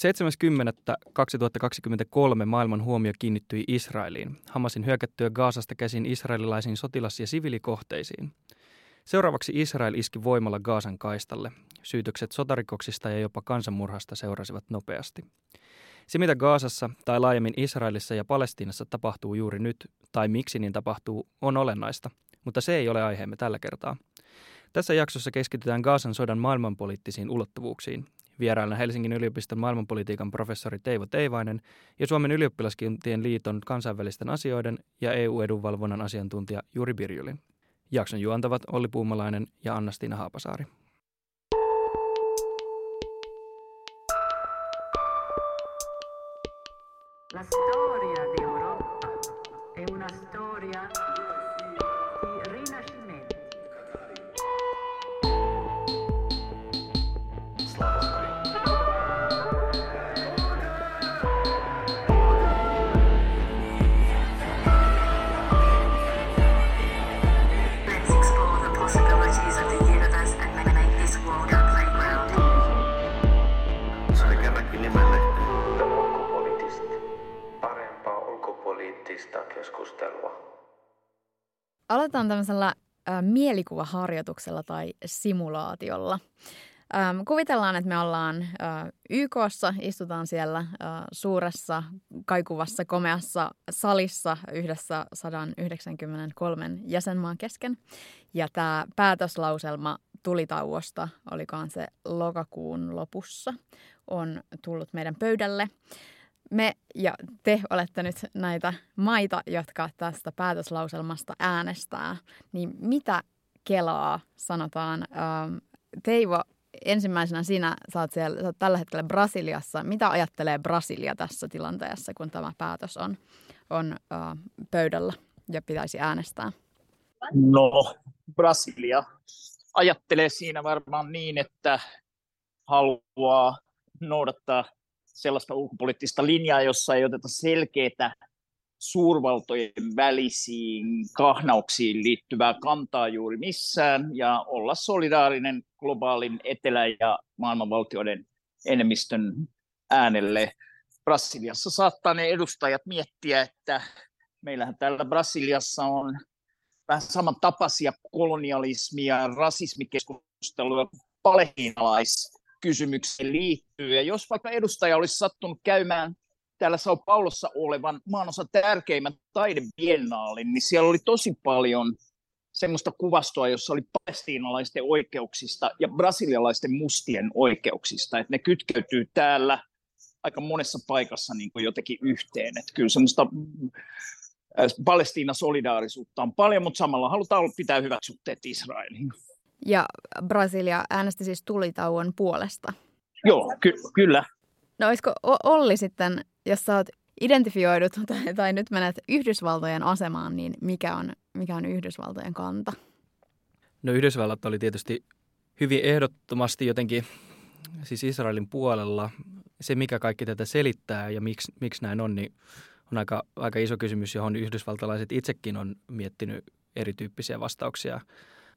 7.10.2023 maailman huomio kiinnittyi Israeliin. Hamasin hyökättyä Gaasasta käsin israelilaisiin sotilas- ja sivilikohteisiin. Seuraavaksi Israel iski voimalla Gaasan kaistalle. Syytökset sotarikoksista ja jopa kansanmurhasta seurasivat nopeasti. Se, mitä Gaasassa tai laajemmin Israelissa ja Palestiinassa tapahtuu juuri nyt, tai miksi niin tapahtuu, on olennaista, mutta se ei ole aiheemme tällä kertaa. Tässä jaksossa keskitytään Gaasan sodan maailmanpoliittisiin ulottuvuuksiin. Vierailna Helsingin yliopiston maailmanpolitiikan professori Teivo Teivainen ja Suomen ylioppilaskuntien liiton kansainvälisten asioiden ja EU-edunvalvonnan asiantuntija Juri Birjulin. Jakson juontavat Olli Puumalainen ja Anna-Stiina Haapasaari. La storia Aloitetaan tämmöisellä ä, mielikuvaharjoituksella tai simulaatiolla. Ähm, kuvitellaan, että me ollaan äh, YKssa, istutaan siellä äh, suuressa, kaikuvassa, komeassa salissa yhdessä 193 jäsenmaan kesken. Ja tämä päätöslauselma tulitauosta, olikaan se lokakuun lopussa, on tullut meidän pöydälle me ja te olette nyt näitä maita, jotka tästä päätöslauselmasta äänestää, niin mitä kelaa sanotaan? Ähm, Teivo, ensimmäisenä sinä saat, siellä, saat tällä hetkellä Brasiliassa. Mitä ajattelee Brasilia tässä tilanteessa, kun tämä päätös on, on äh, pöydällä ja pitäisi äänestää? No, Brasilia ajattelee siinä varmaan niin, että haluaa noudattaa sellaista ulkopoliittista linjaa, jossa ei oteta selkeää suurvaltojen välisiin kahnauksiin liittyvää kantaa juuri missään ja olla solidaarinen globaalin etelä- ja maailmanvaltioiden enemmistön äänelle. Brasiliassa saattaa ne edustajat miettiä, että meillähän täällä Brasiliassa on vähän samantapaisia kolonialismia, rasismikeskusteluja, palestiinalais kysymykseen liittyy. Ja jos vaikka edustaja olisi sattunut käymään täällä Sao Paulossa olevan maanosa tärkeimmän taidebiennaalin, niin siellä oli tosi paljon semmoista kuvastoa, jossa oli palestiinalaisten oikeuksista ja brasilialaisten mustien oikeuksista, että ne kytkeytyy täällä aika monessa paikassa niin kuin jotenkin yhteen. Että kyllä semmoista Palestiina-solidaarisuutta on paljon, mutta samalla halutaan pitää hyvät suhteet Israeliin. Ja Brasilia äänesti siis tulitauon puolesta. Joo, ky- kyllä. No olisiko Olli sitten, jos sä oot identifioidut tai, tai nyt menet Yhdysvaltojen asemaan, niin mikä on, mikä on Yhdysvaltojen kanta? No Yhdysvallat oli tietysti hyvin ehdottomasti jotenkin siis Israelin puolella. Se, mikä kaikki tätä selittää ja miksi, miksi näin on, niin on aika, aika iso kysymys, johon yhdysvaltalaiset itsekin on miettinyt erityyppisiä vastauksia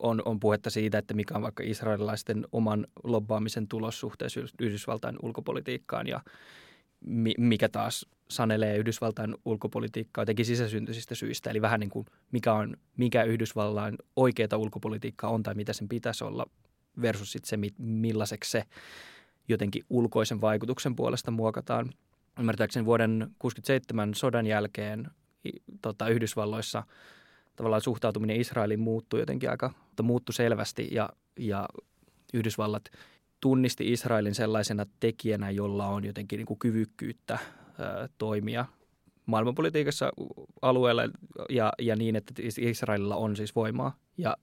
on, on puhetta siitä, että mikä on vaikka israelilaisten oman lobbaamisen tulos suhteessa Yhdysvaltain ulkopolitiikkaan ja mi, mikä taas sanelee Yhdysvaltain ulkopolitiikkaa jotenkin sisäsyntyisistä syistä. Eli vähän niin kuin mikä, on, mikä Yhdysvaltain oikeata ulkopolitiikkaa on tai mitä sen pitäisi olla versus sit se, millaiseksi se jotenkin ulkoisen vaikutuksen puolesta muokataan. Ymmärtääkseni vuoden 1967 sodan jälkeen tota, Yhdysvalloissa – tavallaan suhtautuminen Israeliin muuttui jotenkin aika, mutta muuttui selvästi ja, ja Yhdysvallat tunnisti Israelin sellaisena tekijänä, jolla on jotenkin niin kuin kyvykkyyttä ää, toimia maailmanpolitiikassa alueella ja, ja niin, että Israelilla on siis voimaa ja,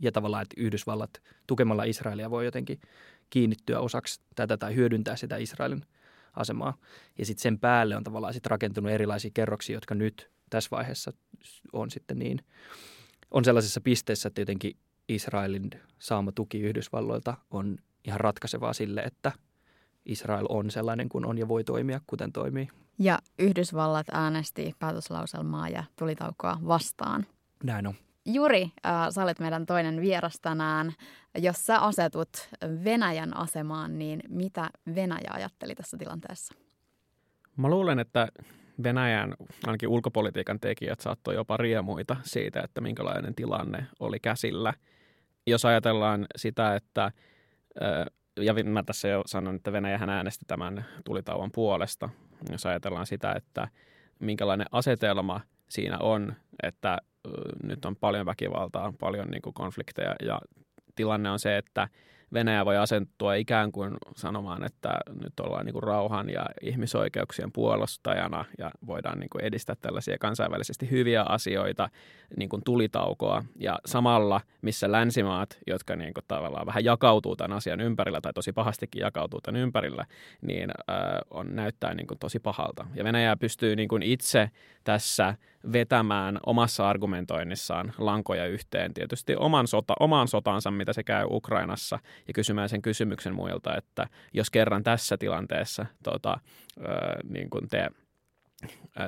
ja tavallaan, että Yhdysvallat tukemalla Israelia voi jotenkin kiinnittyä osaksi tätä tai hyödyntää sitä Israelin asemaa. Ja sitten sen päälle on tavallaan sit rakentunut erilaisia kerroksia, jotka nyt tässä vaiheessa on sitten niin, on sellaisessa pisteessä, että jotenkin Israelin saama tuki Yhdysvalloilta on ihan ratkaisevaa sille, että Israel on sellainen kuin on ja voi toimia kuten toimii. Ja Yhdysvallat äänesti päätöslauselmaa ja tulitaukoa vastaan. Näin on. Juri, äh, sä olet meidän toinen vieras tänään. Jos sä asetut Venäjän asemaan, niin mitä Venäjä ajatteli tässä tilanteessa? Mä luulen, että Venäjän ainakin ulkopolitiikan tekijät saattoi jopa riemuita siitä, että minkälainen tilanne oli käsillä. Jos ajatellaan sitä, että, ja mä tässä jo sanon, että Venäjähän äänesti tämän tulitauon puolesta. Jos ajatellaan sitä, että minkälainen asetelma siinä on, että nyt on paljon väkivaltaa, paljon niin kuin konflikteja ja tilanne on se, että Venäjä voi asentua ikään kuin sanomaan, että nyt ollaan niin kuin rauhan ja ihmisoikeuksien puolustajana ja voidaan niin kuin edistää tällaisia kansainvälisesti hyviä asioita, niin kuin tulitaukoa. Ja samalla, missä länsimaat, jotka niin kuin tavallaan vähän jakautuu tämän asian ympärillä tai tosi pahastikin jakautuu tämän ympärillä, niin äh, on, näyttää niin kuin tosi pahalta. Ja Venäjä pystyy niin kuin itse tässä vetämään omassa argumentoinnissaan lankoja yhteen tietysti oman sota, omaan sotaansa, mitä se käy Ukrainassa, ja kysymään sen kysymyksen muilta, että jos kerran tässä tilanteessa tota, ää, niin kuin te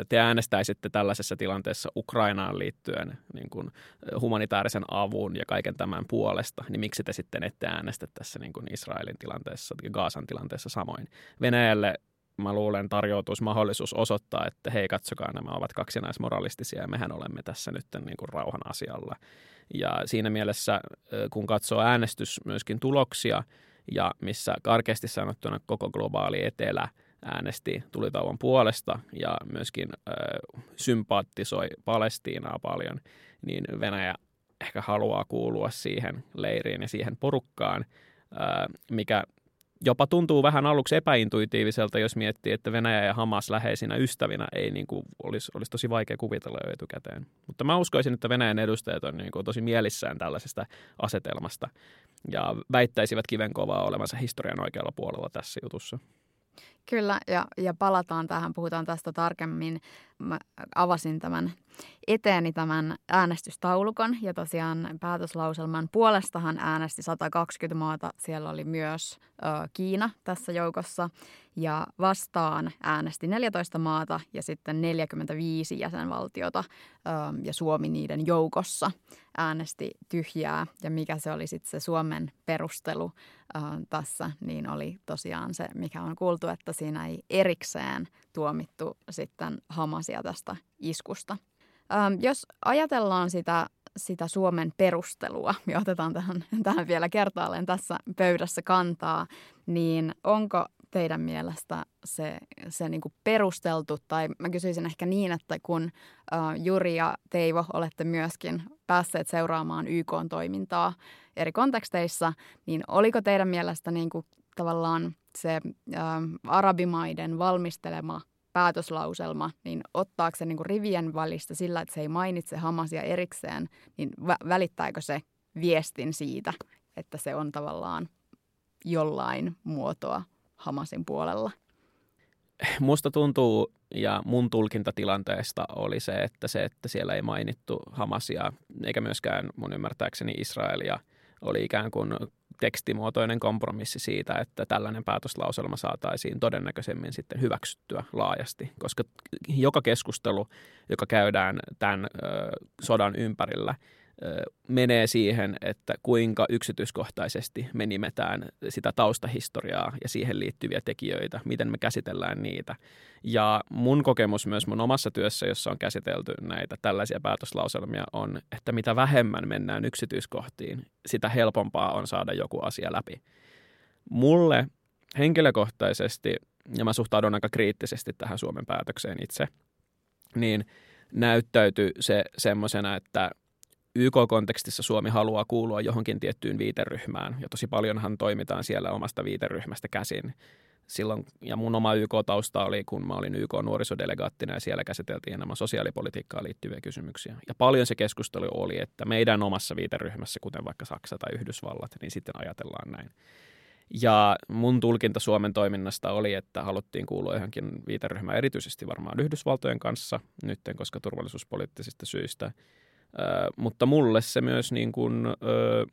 te äänestäisitte tällaisessa tilanteessa Ukrainaan liittyen niin kuin humanitaarisen avun ja kaiken tämän puolesta, niin miksi te sitten ette äänestä tässä niin kuin Israelin tilanteessa ja Gaasan tilanteessa samoin? Venäjälle mä luulen tarjoutuisi mahdollisuus osoittaa, että hei katsokaa, nämä ovat kaksinaismoralistisia ja mehän olemme tässä nyt niin kuin rauhan asialla. Ja siinä mielessä, kun katsoo äänestys myöskin tuloksia ja missä karkeasti sanottuna koko globaali etelä äänesti tulitauon puolesta ja myöskin ö, sympaattisoi Palestiinaa paljon, niin Venäjä ehkä haluaa kuulua siihen leiriin ja siihen porukkaan, mikä jopa tuntuu vähän aluksi epäintuitiiviselta, jos miettii, että Venäjä ja Hamas läheisinä ystävinä ei niin kuin, olisi, olisi tosi vaikea kuvitella jo etukäteen. Mutta mä uskoisin, että Venäjän edustajat on niin kuin, tosi mielissään tällaisesta asetelmasta ja väittäisivät kivenkovaa olevansa historian oikealla puolella tässä jutussa. Kyllä, ja, ja palataan tähän, puhutaan tästä tarkemmin. Mä avasin tämän eteeni tämän äänestystaulukon ja tosiaan päätöslauselman puolestahan äänesti 120 maata. Siellä oli myös ö, Kiina tässä joukossa ja vastaan äänesti 14 maata ja sitten 45 jäsenvaltiota ö, ja Suomi niiden joukossa äänesti tyhjää. Ja mikä se oli sitten se Suomen perustelu ö, tässä, niin oli tosiaan se, mikä on kuultu, että siinä ei erikseen tuomittu sitten Hamasia tästä iskusta. Ähm, jos ajatellaan sitä, sitä Suomen perustelua, ja otetaan tähän, tähän vielä kertaalleen tässä pöydässä kantaa, niin onko teidän mielestä se, se niin kuin perusteltu, tai mä kysyisin ehkä niin, että kun äh, Juri ja Teivo olette myöskin päässeet seuraamaan YK-toimintaa eri konteksteissa, niin oliko teidän mielestä niin kuin tavallaan se äh, arabimaiden valmistelema päätöslauselma, niin ottaako se niin kuin rivien välistä sillä, että se ei mainitse Hamasia erikseen, niin vä- välittääkö se viestin siitä, että se on tavallaan jollain muotoa Hamasin puolella? Musta tuntuu, ja mun tulkinta tilanteesta oli se, että se, että siellä ei mainittu Hamasia, eikä myöskään mun ymmärtääkseni Israelia, oli ikään kuin tekstimuotoinen kompromissi siitä, että tällainen päätöslauselma saataisiin todennäköisemmin sitten hyväksyttyä laajasti, koska joka keskustelu, joka käydään tämän sodan ympärillä, menee siihen, että kuinka yksityiskohtaisesti me nimetään sitä taustahistoriaa ja siihen liittyviä tekijöitä, miten me käsitellään niitä. Ja mun kokemus myös mun omassa työssä, jossa on käsitelty näitä tällaisia päätöslauselmia, on, että mitä vähemmän mennään yksityiskohtiin, sitä helpompaa on saada joku asia läpi. Mulle henkilökohtaisesti, ja mä suhtaudun aika kriittisesti tähän Suomen päätökseen itse, niin näyttäytyy se semmoisena, että YK-kontekstissa Suomi haluaa kuulua johonkin tiettyyn viiteryhmään, ja tosi paljonhan toimitaan siellä omasta viiteryhmästä käsin. Silloin, ja mun oma YK-tausta oli, kun mä olin YK-nuorisodelegaattina, ja siellä käsiteltiin enemmän sosiaalipolitiikkaan liittyviä kysymyksiä. Ja paljon se keskustelu oli, että meidän omassa viiteryhmässä, kuten vaikka Saksa tai Yhdysvallat, niin sitten ajatellaan näin. Ja mun tulkinta Suomen toiminnasta oli, että haluttiin kuulua johonkin viiteryhmään erityisesti varmaan Yhdysvaltojen kanssa, nytten koska turvallisuuspoliittisista syistä – mutta mulle se myös niin kuin, ö,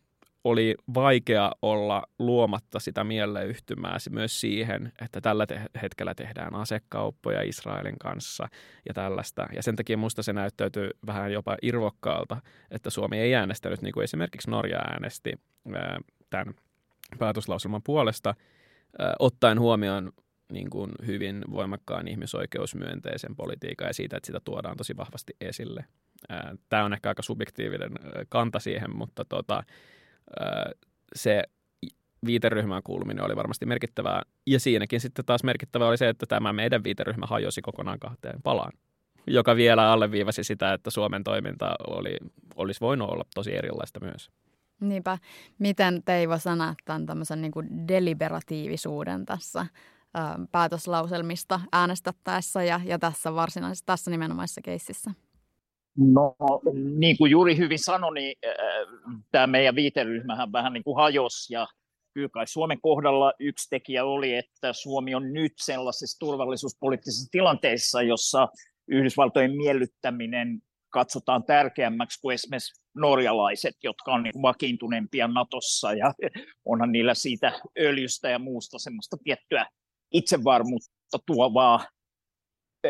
oli vaikea olla luomatta sitä mieleyhtymää myös siihen, että tällä te- hetkellä tehdään asekauppoja Israelin kanssa ja tällaista. Ja sen takia musta se näyttäytyy vähän jopa irvokkaalta, että Suomi ei äänestänyt, niin kuin esimerkiksi Norja äänesti tämän päätöslauselman puolesta, ottaen huomioon niin kuin hyvin voimakkaan ihmisoikeusmyönteisen politiikan ja siitä, että sitä tuodaan tosi vahvasti esille. Tämä on ehkä aika subjektiivinen kanta siihen, mutta tota, se viiteryhmään kuuluminen oli varmasti merkittävää. Ja siinäkin sitten taas merkittävää oli se, että tämä meidän viiteryhmä hajosi kokonaan kahteen palaan, joka vielä alleviivasi sitä, että Suomen toiminta oli, olisi voinut olla tosi erilaista myös. Niinpä. Miten Teivo sanat tämän tämmöisen niin kuin deliberatiivisuuden tässä päätöslauselmista äänestettäessä ja, ja tässä varsinaisessa, tässä nimenomaisessa keississä? No niin kuin juuri hyvin sanoi, niin tämä meidän viiteryhmähän vähän niin kuin hajosi ja kyllä kai Suomen kohdalla yksi tekijä oli, että Suomi on nyt sellaisessa turvallisuuspoliittisessa tilanteessa, jossa Yhdysvaltojen miellyttäminen katsotaan tärkeämmäksi kuin esimerkiksi norjalaiset, jotka on niin vakiintuneempia Natossa ja onhan niillä siitä öljystä ja muusta semmoista tiettyä itsevarmuutta tuovaa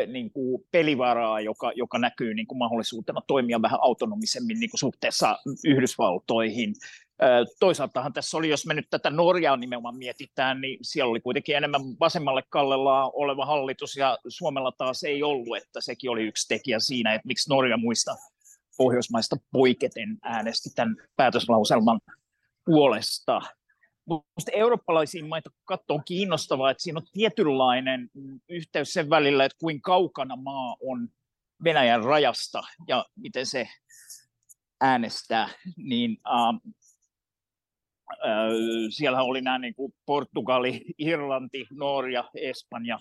niin kuin pelivaraa, joka, joka näkyy niin kuin mahdollisuutena toimia vähän autonomisemmin niin kuin suhteessa Yhdysvaltoihin. Toisaaltahan tässä oli, jos me nyt tätä Norjaa nimenomaan mietitään, niin siellä oli kuitenkin enemmän vasemmalle kallella oleva hallitus, ja Suomella taas ei ollut, että sekin oli yksi tekijä siinä, että miksi Norja muista Pohjoismaista poiketen äänesti tämän päätöslauselman puolesta. Minusta eurooppalaisiin maita katsoo on kiinnostavaa, että siinä on tietynlainen yhteys sen välillä, että kuinka kaukana maa on Venäjän rajasta ja miten se äänestää, niin äh, äh, siellä oli nämä niin kuin Portugali, Irlanti, Norja, Espanja,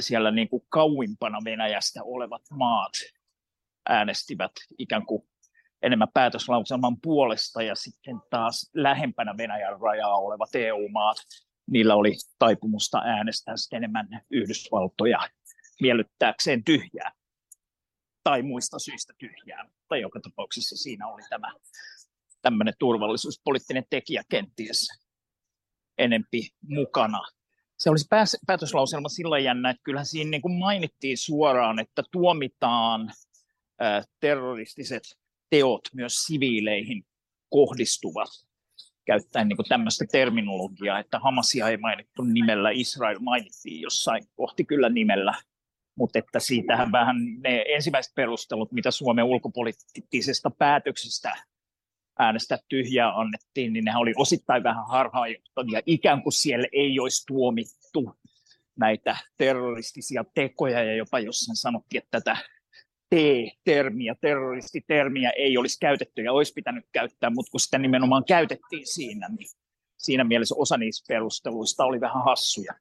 siellä niin kuin kauimpana Venäjästä olevat maat äänestivät ikään kuin enemmän päätöslauselman puolesta ja sitten taas lähempänä Venäjän rajaa olevat EU-maat, niillä oli taipumusta äänestää sitten enemmän Yhdysvaltoja miellyttääkseen tyhjää tai muista syistä tyhjää. Tai joka tapauksessa siinä oli tämä tämmöinen turvallisuuspoliittinen tekijä kenties enempi mukana. Se olisi päätöslauselma sillä jännä, että kyllähän siinä niin kuin mainittiin suoraan, että tuomitaan terroristiset teot myös siviileihin kohdistuvat, käyttäen niin tämmöistä terminologiaa, että Hamasia ei mainittu nimellä, Israel mainittiin jossain kohti kyllä nimellä, mutta että siitähän vähän ne ensimmäiset perustelut, mitä Suomen ulkopoliittisesta päätöksestä äänestä tyhjää annettiin, niin ne oli osittain vähän harhaanjohtavia, ikään kuin siellä ei olisi tuomittu näitä terroristisia tekoja, ja jopa jossain sanottiin, että tätä T-termiä, terroristitermiä ei olisi käytetty ja olisi pitänyt käyttää, mutta kun sitä nimenomaan käytettiin siinä, niin siinä mielessä osa niistä perusteluista oli vähän hassuja.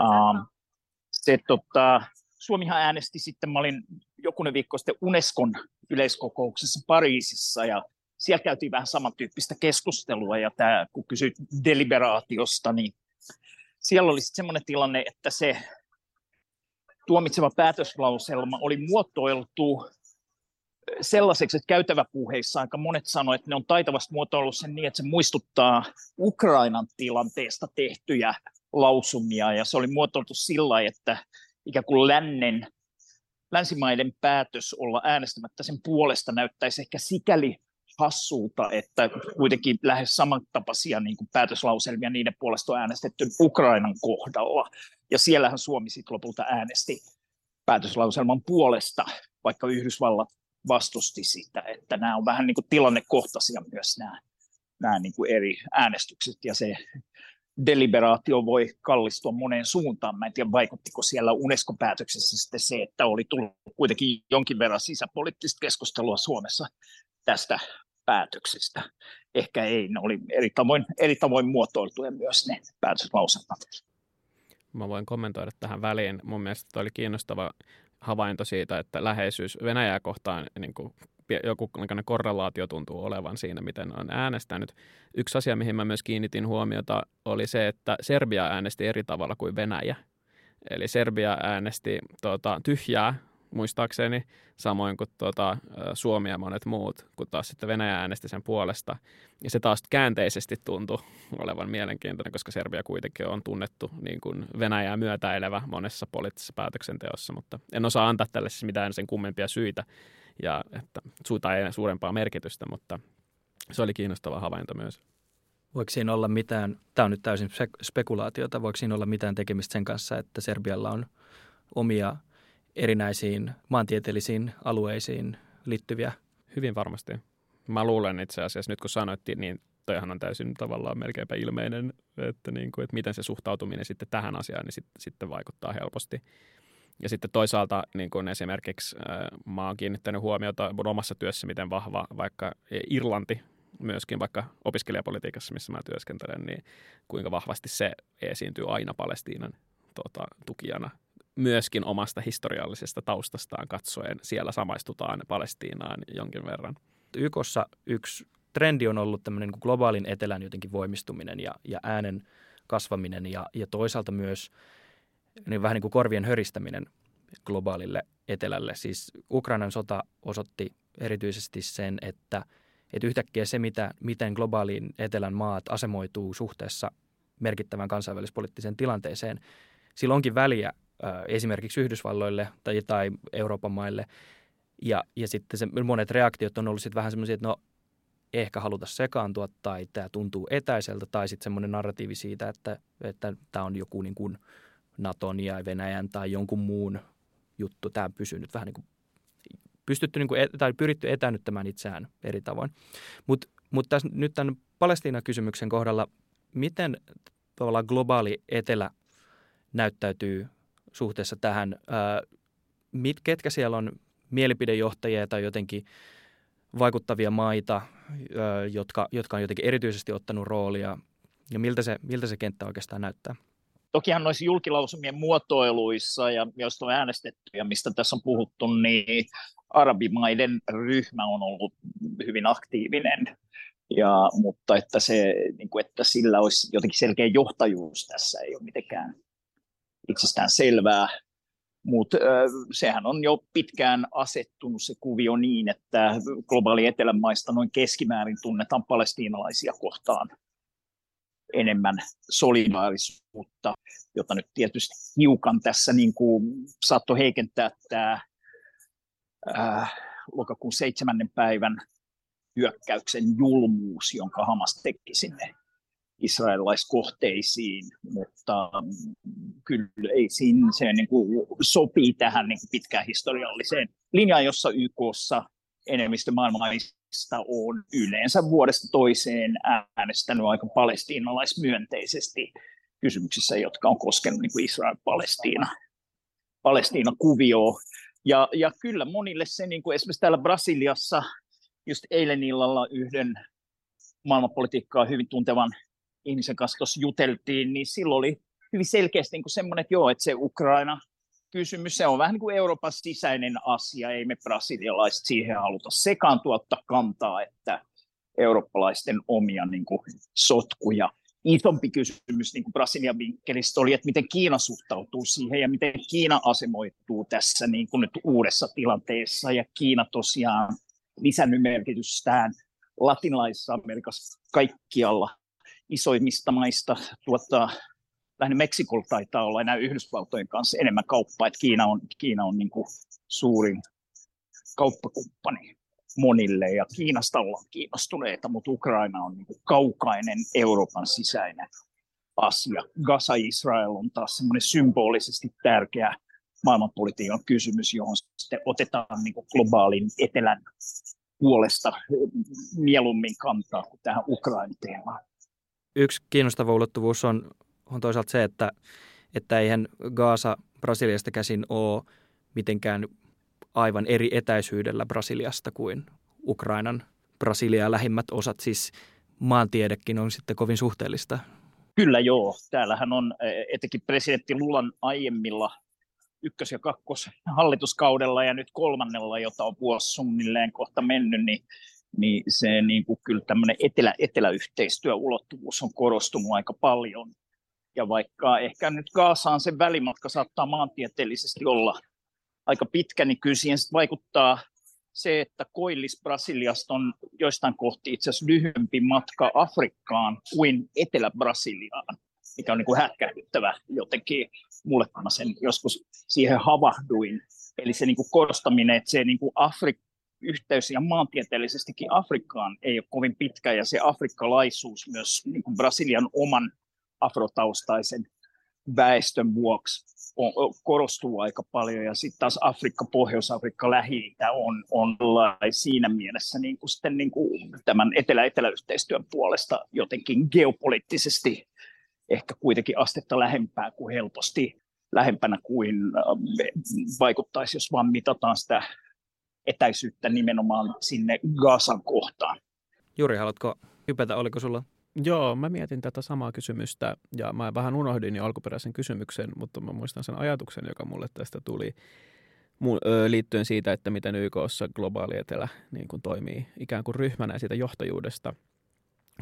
Um, se, tota, Suomihan äänesti sitten, mä olin jokunen viikko sitten Unescon yleiskokouksessa Pariisissa ja siellä käytiin vähän samantyyppistä keskustelua ja tämä, kun kysyit deliberaatiosta, niin siellä oli semmoinen tilanne, että se tuomitseva päätöslauselma oli muotoiltu sellaiseksi, että käytäväpuheissa aika monet sanoivat, että ne on taitavasti muotoillut sen niin, että se muistuttaa Ukrainan tilanteesta tehtyjä lausumia, ja se oli muotoiltu sillä että ikään kuin lännen, länsimaiden päätös olla äänestämättä sen puolesta näyttäisi ehkä sikäli hassulta, että kuitenkin lähes samantapaisia niin kuin päätöslauselmia niiden puolesta on äänestetty Ukrainan kohdalla. Ja siellähän Suomi sitten lopulta äänesti päätöslauselman puolesta, vaikka Yhdysvallat vastusti sitä, että nämä on vähän niin kuin tilannekohtaisia myös nämä, nämä niin kuin eri äänestykset ja se deliberaatio voi kallistua moneen suuntaan. Mä en tiedä, vaikuttiko siellä Unesco-päätöksessä sitten se, että oli tullut kuitenkin jonkin verran sisäpoliittista keskustelua Suomessa tästä päätöksestä. Ehkä ei, ne oli eri tavoin, eri tavoin muotoiltuja myös ne päätöslauselmat. Mä voin kommentoida tähän väliin. Mun mielestä oli kiinnostava havainto siitä, että läheisyys Venäjää kohtaan niin kuin joku korrelaatio tuntuu olevan siinä, miten on äänestänyt. Yksi asia, mihin mä myös kiinnitin huomiota, oli se, että Serbia äänesti eri tavalla kuin Venäjä. Eli Serbia äänesti tuota, tyhjää muistaakseni, samoin kuin tuota, Suomi ja monet muut, kun taas sitten Venäjä äänesti sen puolesta. Ja se taas käänteisesti tuntui olevan mielenkiintoinen, koska Serbia kuitenkin on tunnettu niin kuin Venäjää myötäilevä monessa poliittisessa päätöksenteossa, mutta en osaa antaa tälle siis mitään sen kummempia syitä ja että suuta ei suurempaa merkitystä, mutta se oli kiinnostava havainto myös. Voiko siinä olla mitään, tämä on nyt täysin spekulaatiota, voiko siinä olla mitään tekemistä sen kanssa, että Serbialla on omia erinäisiin maantieteellisiin alueisiin liittyviä? Hyvin varmasti. Mä luulen itse asiassa, nyt kun sanoittiin, niin toihan on täysin tavallaan melkeinpä ilmeinen, että, niin kuin, että miten se suhtautuminen sitten tähän asiaan niin sit, sitten vaikuttaa helposti. Ja sitten toisaalta niin kuin esimerkiksi äh, mä oon kiinnittänyt huomiota mun omassa työssä, miten vahva vaikka Irlanti myöskin vaikka opiskelijapolitiikassa, missä mä työskentelen, niin kuinka vahvasti se esiintyy aina Palestiinan tota, tukijana myöskin omasta historiallisesta taustastaan katsoen siellä samaistutaan Palestiinaan jonkin verran. YKssa yksi trendi on ollut tämmöinen niin globaalin etelän jotenkin voimistuminen ja, ja äänen kasvaminen ja, ja toisaalta myös niin vähän niin kuin korvien höristäminen globaalille etelälle. Siis Ukrainan sota osoitti erityisesti sen, että, että yhtäkkiä se, mitä, miten globaaliin etelän maat asemoituu suhteessa merkittävän kansainvälispoliittiseen tilanteeseen, sillä onkin väliä esimerkiksi Yhdysvalloille tai, tai Euroopan maille. Ja, ja sitten se, monet reaktiot on ollut sitten vähän semmoisia, että no ehkä haluta sekaantua tai tämä tuntuu etäiseltä tai sitten semmoinen narratiivi siitä, että, että tämä on joku niin kuin Naton ja Venäjän tai jonkun muun juttu. Tämä pysyy nyt vähän niin kuin pystytty niin kuin, et, tai pyritty etänyttämään itseään eri tavoin. Mutta mut nyt tämän Palestiina-kysymyksen kohdalla, miten tavallaan globaali etelä näyttäytyy suhteessa tähän. mit, ketkä siellä on mielipidejohtajia tai jotenkin vaikuttavia maita, jotka, jotka on jotenkin erityisesti ottanut roolia ja miltä se, miltä se kenttä oikeastaan näyttää? Tokihan noissa julkilausumien muotoiluissa ja joista on äänestetty ja mistä tässä on puhuttu, niin arabimaiden ryhmä on ollut hyvin aktiivinen. Ja, mutta että, se, niin kuin, että sillä olisi jotenkin selkeä johtajuus tässä ei ole mitenkään itsestään selvää, mutta sehän on jo pitkään asettunut se kuvio niin, että globaali etelän maista noin keskimäärin tunnetaan palestiinalaisia kohtaan enemmän solidaarisuutta, jota nyt tietysti hiukan tässä niin kuin saattoi heikentää tämä äh, lokakuun seitsemännen päivän hyökkäyksen julmuus, jonka Hamas teki sinne israelilaiskohteisiin, mutta kyllä ei siinä, se niin kuin sopii tähän niin kuin pitkään historialliseen linjaan, jossa YKssa enemmistö maailmanmaista on yleensä vuodesta toiseen äänestänyt aika palestiinalaismyönteisesti kysymyksissä, jotka on koskenut niin Israel-Palestiina Palestiina-kuvio. Ja, ja kyllä monille se, niin kuin esimerkiksi täällä Brasiliassa, just eilen illalla yhden maailmanpolitiikkaa hyvin tuntevan ihmisen kanssa tuossa juteltiin, niin silloin oli hyvin selkeästi niin semmoinen, että joo, että se Ukraina kysymys, se on vähän niin kuin Euroopan sisäinen asia, ei me brasilialaiset siihen haluta sekaantua ottaa kantaa, että eurooppalaisten omia niin kuin sotkuja. Isompi kysymys niin kuin Brasilian vinkkelistä oli, että miten Kiina suhtautuu siihen ja miten Kiina asemoituu tässä niin kuin nyt uudessa tilanteessa. Ja Kiina tosiaan lisännyt merkitystään latinalaisessa Amerikassa kaikkialla isoimmista maista tuottaa, lähinnä Meksikolla taitaa olla enää Yhdysvaltojen kanssa enemmän kauppaa, että Kiina on, Kiina on niin kuin suurin kauppakumppani monille ja Kiinasta ollaan kiinnostuneita, mutta Ukraina on niin kuin kaukainen Euroopan sisäinen asia. Gaza-Israel on taas semmoinen symbolisesti tärkeä maailmanpolitiikan kysymys, johon sitten otetaan niin kuin globaalin etelän puolesta mieluummin kantaa kuin tähän Ukrainan teemaan yksi kiinnostava ulottuvuus on, on toisaalta se, että, että eihän Gaasa Brasiliasta käsin ole mitenkään aivan eri etäisyydellä Brasiliasta kuin Ukrainan Brasilia lähimmät osat, siis maantiedekin on sitten kovin suhteellista. Kyllä joo. Täällähän on etenkin presidentti Lulan aiemmilla ykkös- ja kakkos hallituskaudella ja nyt kolmannella, jota on vuosi suunnilleen kohta mennyt, niin niin se niin kuin kyllä tämmöinen etelä, eteläyhteistyöulottuvuus on korostunut aika paljon. Ja vaikka ehkä nyt Gaasaan se välimatka saattaa maantieteellisesti olla aika pitkä, niin kyllä siihen vaikuttaa se, että koillis Brasiliasta on joistain kohti itse asiassa lyhyempi matka Afrikkaan kuin Etelä-Brasiliaan, mikä on niin kuin hätkähdyttävä jotenkin mulle, kun mä sen joskus siihen havahduin. Eli se niin kuin korostaminen, että se niin kuin Afrik, yhteys ja maantieteellisestikin Afrikkaan ei ole kovin pitkä, ja se afrikkalaisuus myös niin kuin Brasilian oman afrotaustaisen väestön vuoksi on, korostuu aika paljon, ja sitten taas Afrikka, Pohjois-Afrikka, lähi on, on siinä mielessä niin kuin sitten niin kuin tämän etelä-etelä-yhteistyön puolesta jotenkin geopoliittisesti ehkä kuitenkin astetta lähempää kuin helposti lähempänä kuin äh, vaikuttaisi, jos vaan mitataan sitä etäisyyttä nimenomaan sinne Gaasan kohtaan. Juri, haluatko hypätä, oliko sulla? Joo, mä mietin tätä samaa kysymystä ja mä vähän unohdin jo alkuperäisen kysymyksen, mutta mä muistan sen ajatuksen, joka mulle tästä tuli. Liittyen siitä, että miten YKssa globaali etelä niin kuin toimii ikään kuin ryhmänä ja siitä johtajuudesta –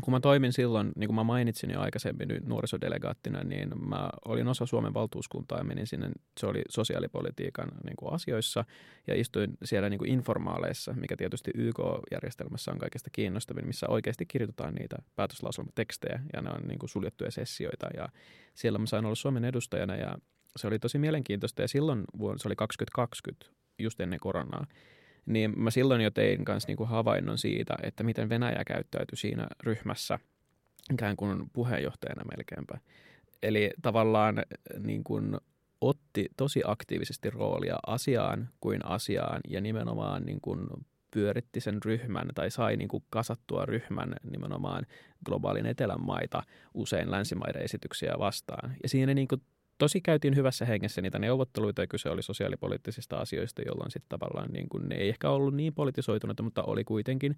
kun mä toimin silloin, niin kuin mä mainitsin jo aikaisemmin nuorisodelegaattina, niin mä olin osa Suomen valtuuskuntaa ja menin sinne, se oli sosiaalipolitiikan niin kuin asioissa. Ja istuin siellä niin kuin informaaleissa, mikä tietysti YK-järjestelmässä on kaikista kiinnostavin, missä oikeasti kirjoitetaan niitä päätöslauselmatekstejä. Ja ne on niin kuin suljettuja sessioita. Ja siellä mä sain olla Suomen edustajana ja se oli tosi mielenkiintoista. Ja silloin se oli 2020, just ennen koronaa, niin mä silloin jo tein kanssa niin kuin havainnon siitä, että miten Venäjä käyttäytyi siinä ryhmässä ikään kuin puheenjohtajana melkeinpä. Eli tavallaan niin kuin otti tosi aktiivisesti roolia asiaan kuin asiaan ja nimenomaan niin kuin pyöritti sen ryhmän tai sai niin kuin kasattua ryhmän nimenomaan globaalin etelän maita usein länsimaiden esityksiä vastaan. Ja siinä niin kuin tosi käytiin hyvässä hengessä niitä neuvotteluita ja kyse oli sosiaalipoliittisista asioista, jolloin sitten tavallaan niin kuin, ne ei ehkä ollut niin politisoituneita, mutta oli kuitenkin.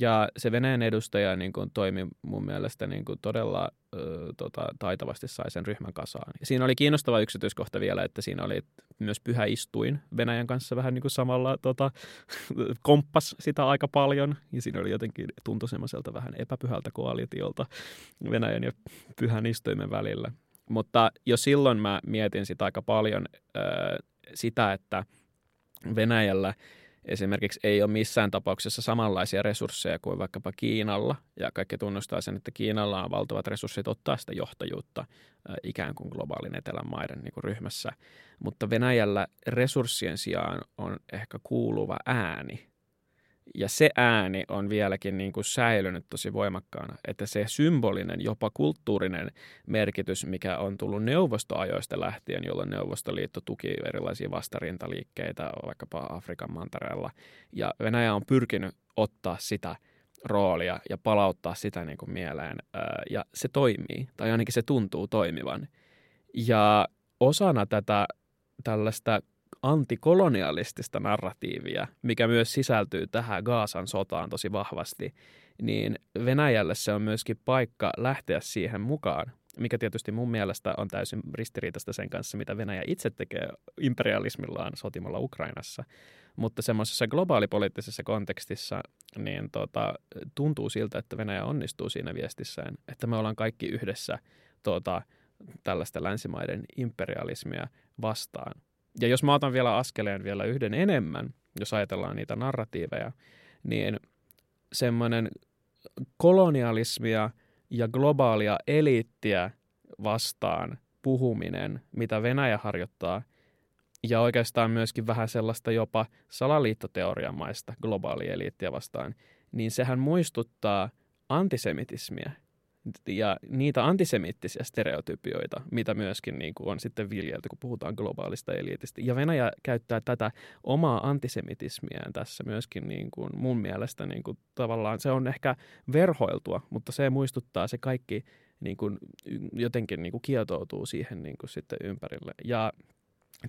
Ja se Venäjän edustaja niin kuin, toimi mun mielestä niin kuin, todella ö, tota, taitavasti sai sen ryhmän kasaan. Ja siinä oli kiinnostava yksityiskohta vielä, että siinä oli myös pyhä istuin Venäjän kanssa vähän niin kuin samalla tota, komppas sitä aika paljon. Ja siinä oli jotenkin tuntui semmoiselta vähän epäpyhältä koalitiolta Venäjän ja pyhän istuimen välillä. Mutta jo silloin mä mietin sitä aika paljon äh, sitä, että Venäjällä esimerkiksi ei ole missään tapauksessa samanlaisia resursseja kuin vaikkapa Kiinalla. Ja kaikki tunnustaa sen, että Kiinalla on valtavat resurssit ottaa sitä johtajuutta ikään kuin globaalin etelän maiden niin ryhmässä. Mutta Venäjällä resurssien sijaan on ehkä kuuluva ääni ja se ääni on vieläkin niin kuin säilynyt tosi voimakkaana, että se symbolinen, jopa kulttuurinen merkitys, mikä on tullut neuvostoajoista lähtien, jolloin Neuvostoliitto tuki erilaisia vastarintaliikkeitä vaikkapa Afrikan mantereella. Ja Venäjä on pyrkinyt ottaa sitä roolia ja palauttaa sitä niin kuin mieleen. Ja se toimii, tai ainakin se tuntuu toimivan. Ja osana tätä tällaista antikolonialistista narratiivia, mikä myös sisältyy tähän Gaasan sotaan tosi vahvasti, niin Venäjälle se on myöskin paikka lähteä siihen mukaan, mikä tietysti mun mielestä on täysin ristiriitaista sen kanssa, mitä Venäjä itse tekee imperialismillaan sotimalla Ukrainassa. Mutta semmoisessa globaalipoliittisessa kontekstissa niin tota, tuntuu siltä, että Venäjä onnistuu siinä viestissään, että me ollaan kaikki yhdessä tota, tällaista länsimaiden imperialismia vastaan. Ja jos mä otan vielä askeleen vielä yhden enemmän, jos ajatellaan niitä narratiiveja, niin semmoinen kolonialismia ja globaalia eliittiä vastaan puhuminen, mitä Venäjä harjoittaa, ja oikeastaan myöskin vähän sellaista jopa salaliittoteoriamaista globaalia eliittiä vastaan, niin sehän muistuttaa antisemitismiä – ja niitä antisemittisiä stereotypioita, mitä myöskin niin kuin on sitten viljelty, kun puhutaan globaalista eliitistä. Ja Venäjä käyttää tätä omaa antisemitismiään tässä myöskin niin kuin mun mielestä niin kuin tavallaan se on ehkä verhoiltua, mutta se muistuttaa se kaikki niin kuin jotenkin niin kuin kietoutuu siihen niin kuin sitten ympärille. Ja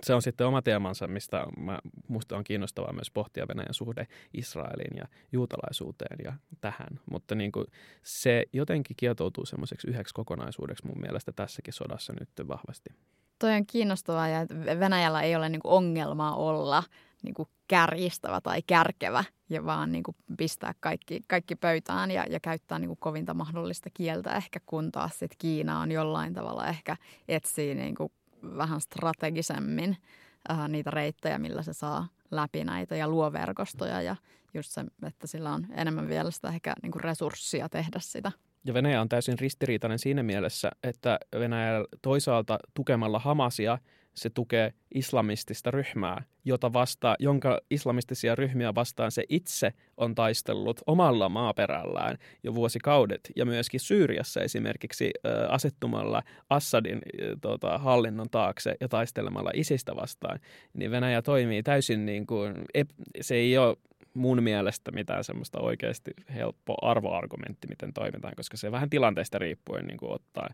se on sitten oma teemansa, mistä mä, musta on kiinnostavaa myös pohtia Venäjän suhde Israeliin ja juutalaisuuteen ja tähän. Mutta niin kuin se jotenkin kietoutuu semmoiseksi yhdeksi kokonaisuudeksi mun mielestä tässäkin sodassa nyt vahvasti. Toi on kiinnostavaa ja Venäjällä ei ole niin kuin ongelmaa olla niin kuin kärjistävä tai kärkevä ja vaan niin kuin pistää kaikki, kaikki pöytään ja, ja käyttää niin kuin kovinta mahdollista kieltä ehkä, kun taas sit Kiina on jollain tavalla ehkä etsii niin kuin vähän strategisemmin äh, niitä reittejä, millä se saa läpi näitä ja luo verkostoja ja just se, että sillä on enemmän vielä sitä ehkä niin kuin resurssia tehdä sitä. Ja Venäjä on täysin ristiriitainen siinä mielessä, että Venäjä toisaalta tukemalla Hamasia – se tukee islamistista ryhmää, jota vastaan, jonka islamistisia ryhmiä vastaan se itse on taistellut omalla maaperällään jo vuosikaudet. Ja myöskin Syyriassa esimerkiksi äh, asettumalla Assadin äh, tota, hallinnon taakse ja taistelemalla isistä vastaan, niin Venäjä toimii täysin niin kuin, se ei ole mun mielestä mitään semmoista oikeasti helppo arvoargumentti, miten toimitaan, koska se vähän tilanteesta riippuen niin kuin ottaa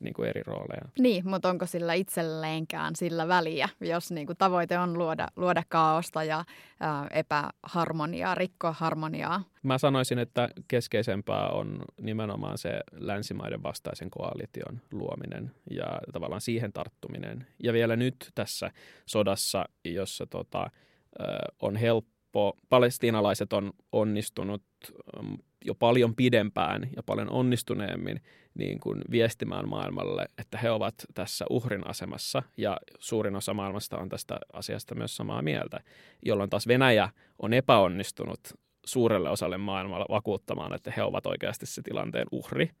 niin kuin eri rooleja. Niin, mutta onko sillä itselleenkään sillä väliä, jos niin kuin tavoite on luoda, luoda kaaosta ja ää, epäharmoniaa, rikkoa harmoniaa? Mä sanoisin, että keskeisempää on nimenomaan se länsimaiden vastaisen koalition luominen ja tavallaan siihen tarttuminen. Ja vielä nyt tässä sodassa, jossa tota, on helppo helppo. Palestiinalaiset on onnistunut ähm, jo paljon pidempään ja paljon onnistuneemmin niin kuin viestimään maailmalle, että he ovat tässä uhrin asemassa ja suurin osa maailmasta on tästä asiasta myös samaa mieltä, jolloin taas Venäjä on epäonnistunut suurelle osalle maailmalla vakuuttamaan, että he ovat oikeasti se tilanteen uhri –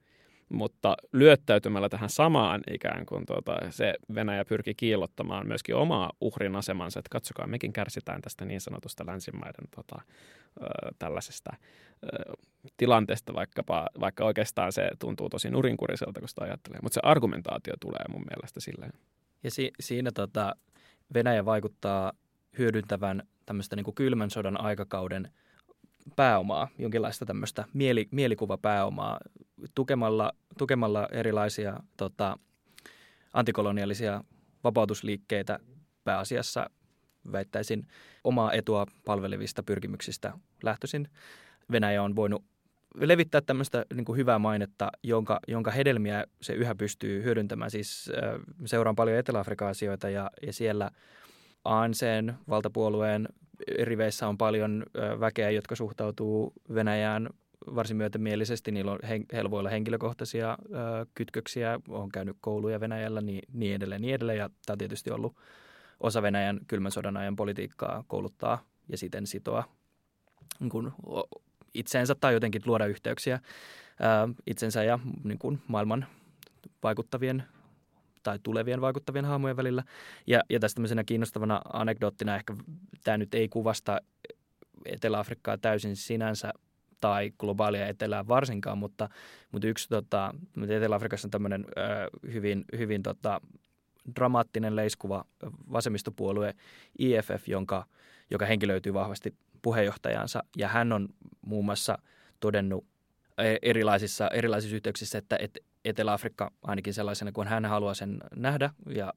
mutta lyöttäytymällä tähän samaan ikään kuin tuota, se Venäjä pyrki kiillottamaan myöskin omaa uhrin asemansa, että katsokaa, mekin kärsitään tästä niin sanotusta länsimaiden tota, tällaisesta tilanteesta, vaikkapa, vaikka oikeastaan se tuntuu tosi nurinkuriselta, kun sitä ajattelee. Mutta se argumentaatio tulee mun mielestä silleen. Ja si- siinä tota, Venäjä vaikuttaa hyödyntävän tämmöistä niin kuin kylmän sodan aikakauden – pääomaa, jonkinlaista tämmöistä mieli, mielikuvapääomaa tukemalla, tukemalla erilaisia tota, antikolonialisia vapautusliikkeitä pääasiassa väittäisin omaa etua palvelevista pyrkimyksistä lähtöisin. Venäjä on voinut levittää tämmöistä niin kuin hyvää mainetta, jonka, jonka hedelmiä se yhä pystyy hyödyntämään. Siis seuraan paljon Etelä-Afrikan asioita ja, ja siellä ANCn valtapuolueen riveissä on paljon väkeä, jotka suhtautuu Venäjään varsin myötämielisesti. Niillä on, heillä voi olla henkilökohtaisia kytköksiä, on käynyt kouluja Venäjällä, niin, niin edelleen, niin edelleen. Ja tämä on tietysti ollut osa Venäjän kylmän sodan ajan politiikkaa kouluttaa ja siten sitoa niin kuin itseensä tai jotenkin luoda yhteyksiä itsensä ja niin kuin maailman vaikuttavien tai tulevien vaikuttavien hahmojen välillä. Ja, ja tästä tämmöisenä kiinnostavana anekdoottina ehkä tämä nyt ei kuvasta Etelä-Afrikkaa täysin sinänsä tai globaalia etelää varsinkaan, mutta, mutta yksi tota, Etelä-Afrikassa on tämmöinen ö, hyvin, hyvin tota, dramaattinen leiskuva vasemmistopuolue IFF, jonka, joka henkilöityy vahvasti puheenjohtajansa ja hän on muun muassa todennut e, erilaisissa, erilaisissa yhteyksissä, että, että Etelä-Afrikka ainakin sellaisena kuin hän haluaa sen nähdä ja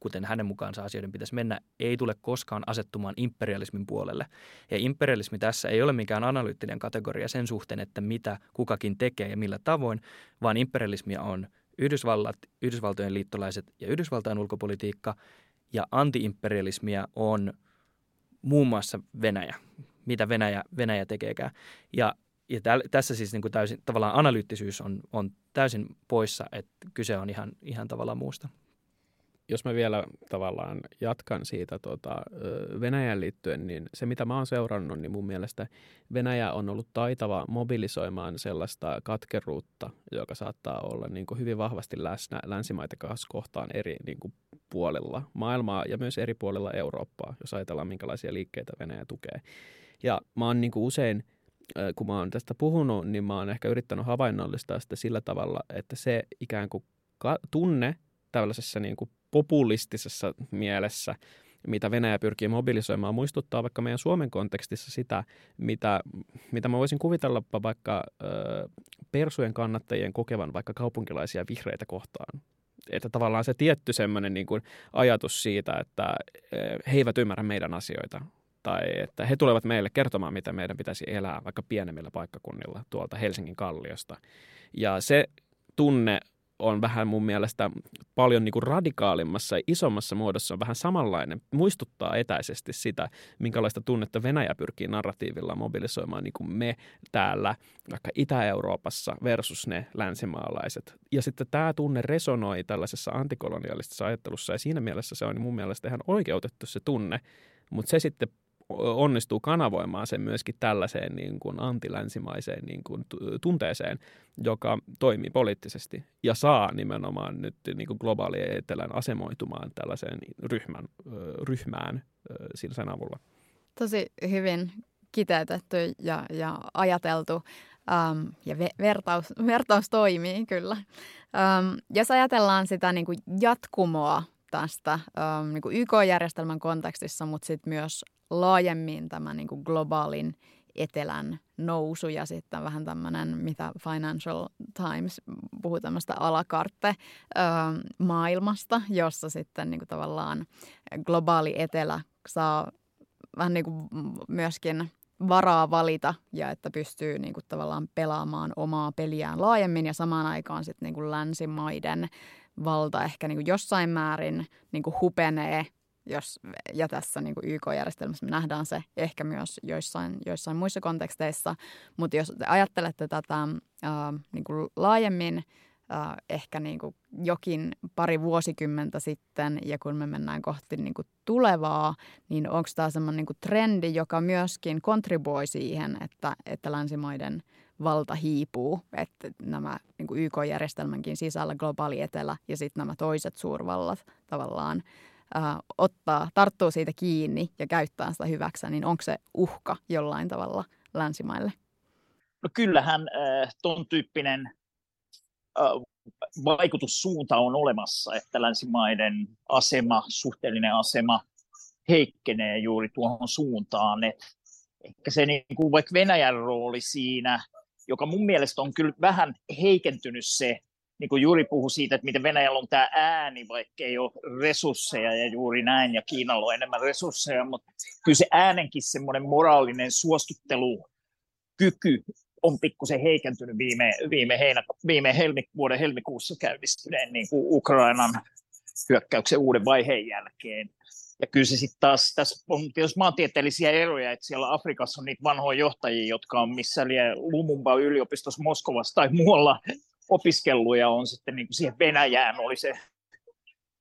kuten hänen mukaansa asioiden pitäisi mennä, ei tule koskaan asettumaan imperialismin puolelle. Ja imperialismi tässä ei ole mikään analyyttinen kategoria sen suhteen, että mitä kukakin tekee ja millä tavoin, vaan imperialismia on Yhdysvallat, Yhdysvaltojen liittolaiset ja Yhdysvaltain ulkopolitiikka ja antiimperialismia on muun muassa Venäjä, mitä Venäjä, Venäjä tekeekään. Ja ja täl, tässä siis niin kuin täysin, tavallaan analyyttisyys on, on täysin poissa, että kyse on ihan, ihan tavallaan muusta. Jos mä vielä tavallaan jatkan siitä tota, Venäjän liittyen, niin se mitä mä oon seurannut, niin mun mielestä Venäjä on ollut taitava mobilisoimaan sellaista katkeruutta, joka saattaa olla niin kuin hyvin vahvasti läsnä länsimaita kohtaan eri niin kuin puolilla maailmaa ja myös eri puolilla Eurooppaa, jos ajatellaan minkälaisia liikkeitä Venäjä tukee. Ja mä oon niin kuin usein – kun mä oon tästä puhunut, niin mä oon ehkä yrittänyt havainnollistaa sitä sillä tavalla, että se ikään kuin tunne tällaisessa niin kuin populistisessa mielessä, mitä Venäjä pyrkii mobilisoimaan, muistuttaa vaikka meidän Suomen kontekstissa sitä, mitä, mitä mä voisin kuvitella vaikka ö, persujen kannattajien kokevan vaikka kaupunkilaisia vihreitä kohtaan. Että tavallaan se tietty semmoinen niin kuin ajatus siitä, että he eivät ymmärrä meidän asioita, tai että he tulevat meille kertomaan, mitä meidän pitäisi elää vaikka pienemmillä paikkakunnilla tuolta Helsingin kalliosta. Ja se tunne on vähän mun mielestä paljon niin kuin radikaalimmassa ja isommassa muodossa on vähän samanlainen. Muistuttaa etäisesti sitä, minkälaista tunnetta Venäjä pyrkii narratiivilla mobilisoimaan niin kuin me täällä vaikka Itä-Euroopassa versus ne länsimaalaiset. Ja sitten tämä tunne resonoi tällaisessa antikolonialistisessa ajattelussa ja siinä mielessä se on mun mielestä ihan oikeutettu se tunne, mutta se sitten onnistuu kanavoimaan sen myöskin tällaiseen niin kuin antilänsimaiseen niin kuin tunteeseen, joka toimii poliittisesti ja saa nimenomaan nyt niin kuin globaali etelän asemoitumaan tällaiseen ryhmän, ryhmään sillä sen avulla. Tosi hyvin kiteytetty ja, ja ajateltu um, ja ve- vertaus, vertaus toimii kyllä. Um, jos ajatellaan sitä niin kuin jatkumoa tästä um, niin YK-järjestelmän kontekstissa, mutta sitten myös laajemmin tämän niin kuin globaalin etelän nousu ja sitten vähän tämmöinen, mitä Financial Times puhuu tämmöistä alakarte maailmasta, jossa sitten niin kuin tavallaan globaali etelä saa vähän niin kuin myöskin varaa valita ja että pystyy niin kuin tavallaan pelaamaan omaa peliään laajemmin ja samaan aikaan sitten niin kuin länsimaiden valta ehkä niin kuin jossain määrin niin kuin hupenee jos, ja tässä niin YK-järjestelmässä me nähdään se ehkä myös joissain, joissain muissa konteksteissa, mutta jos te ajattelette tätä ää, niin kuin laajemmin, ää, ehkä niin kuin jokin pari vuosikymmentä sitten ja kun me mennään kohti niin kuin tulevaa, niin onko tämä semmoinen niin trendi, joka myöskin kontribuoi siihen, että, että länsimaiden valta hiipuu, että nämä niin kuin YK-järjestelmänkin sisällä globaali etelä ja sitten nämä toiset suurvallat tavallaan – äh, ottaa, tarttuu siitä kiinni ja käyttää sitä hyväksi, niin onko se uhka jollain tavalla länsimaille? No kyllähän äh, tuon tyyppinen äh, vaikutussuunta on olemassa, että länsimaiden asema, suhteellinen asema heikkenee juuri tuohon suuntaan. Et ehkä se niin kuin vaikka Venäjän rooli siinä, joka mun mielestä on kyllä vähän heikentynyt se, niin kuin Juri puhui siitä, että miten Venäjällä on tämä ääni, vaikka ei ole resursseja ja juuri näin, ja Kiinalla on enemmän resursseja, mutta kyllä se äänenkin semmoinen moraalinen suostuttelukyky on pikkusen heikentynyt viime, viime, heinä, viime helmi, vuoden helmikuussa käynnistyneen niin kuin Ukrainan hyökkäyksen uuden vaiheen jälkeen. Ja kyllä se sitten taas, tässä on tietysti maantieteellisiä eroja, että siellä Afrikassa on niitä vanhoja johtajia, jotka on missä Lumumba yliopistossa Moskovassa tai muualla opiskellut ja on sitten niin kuin siihen Venäjään oli se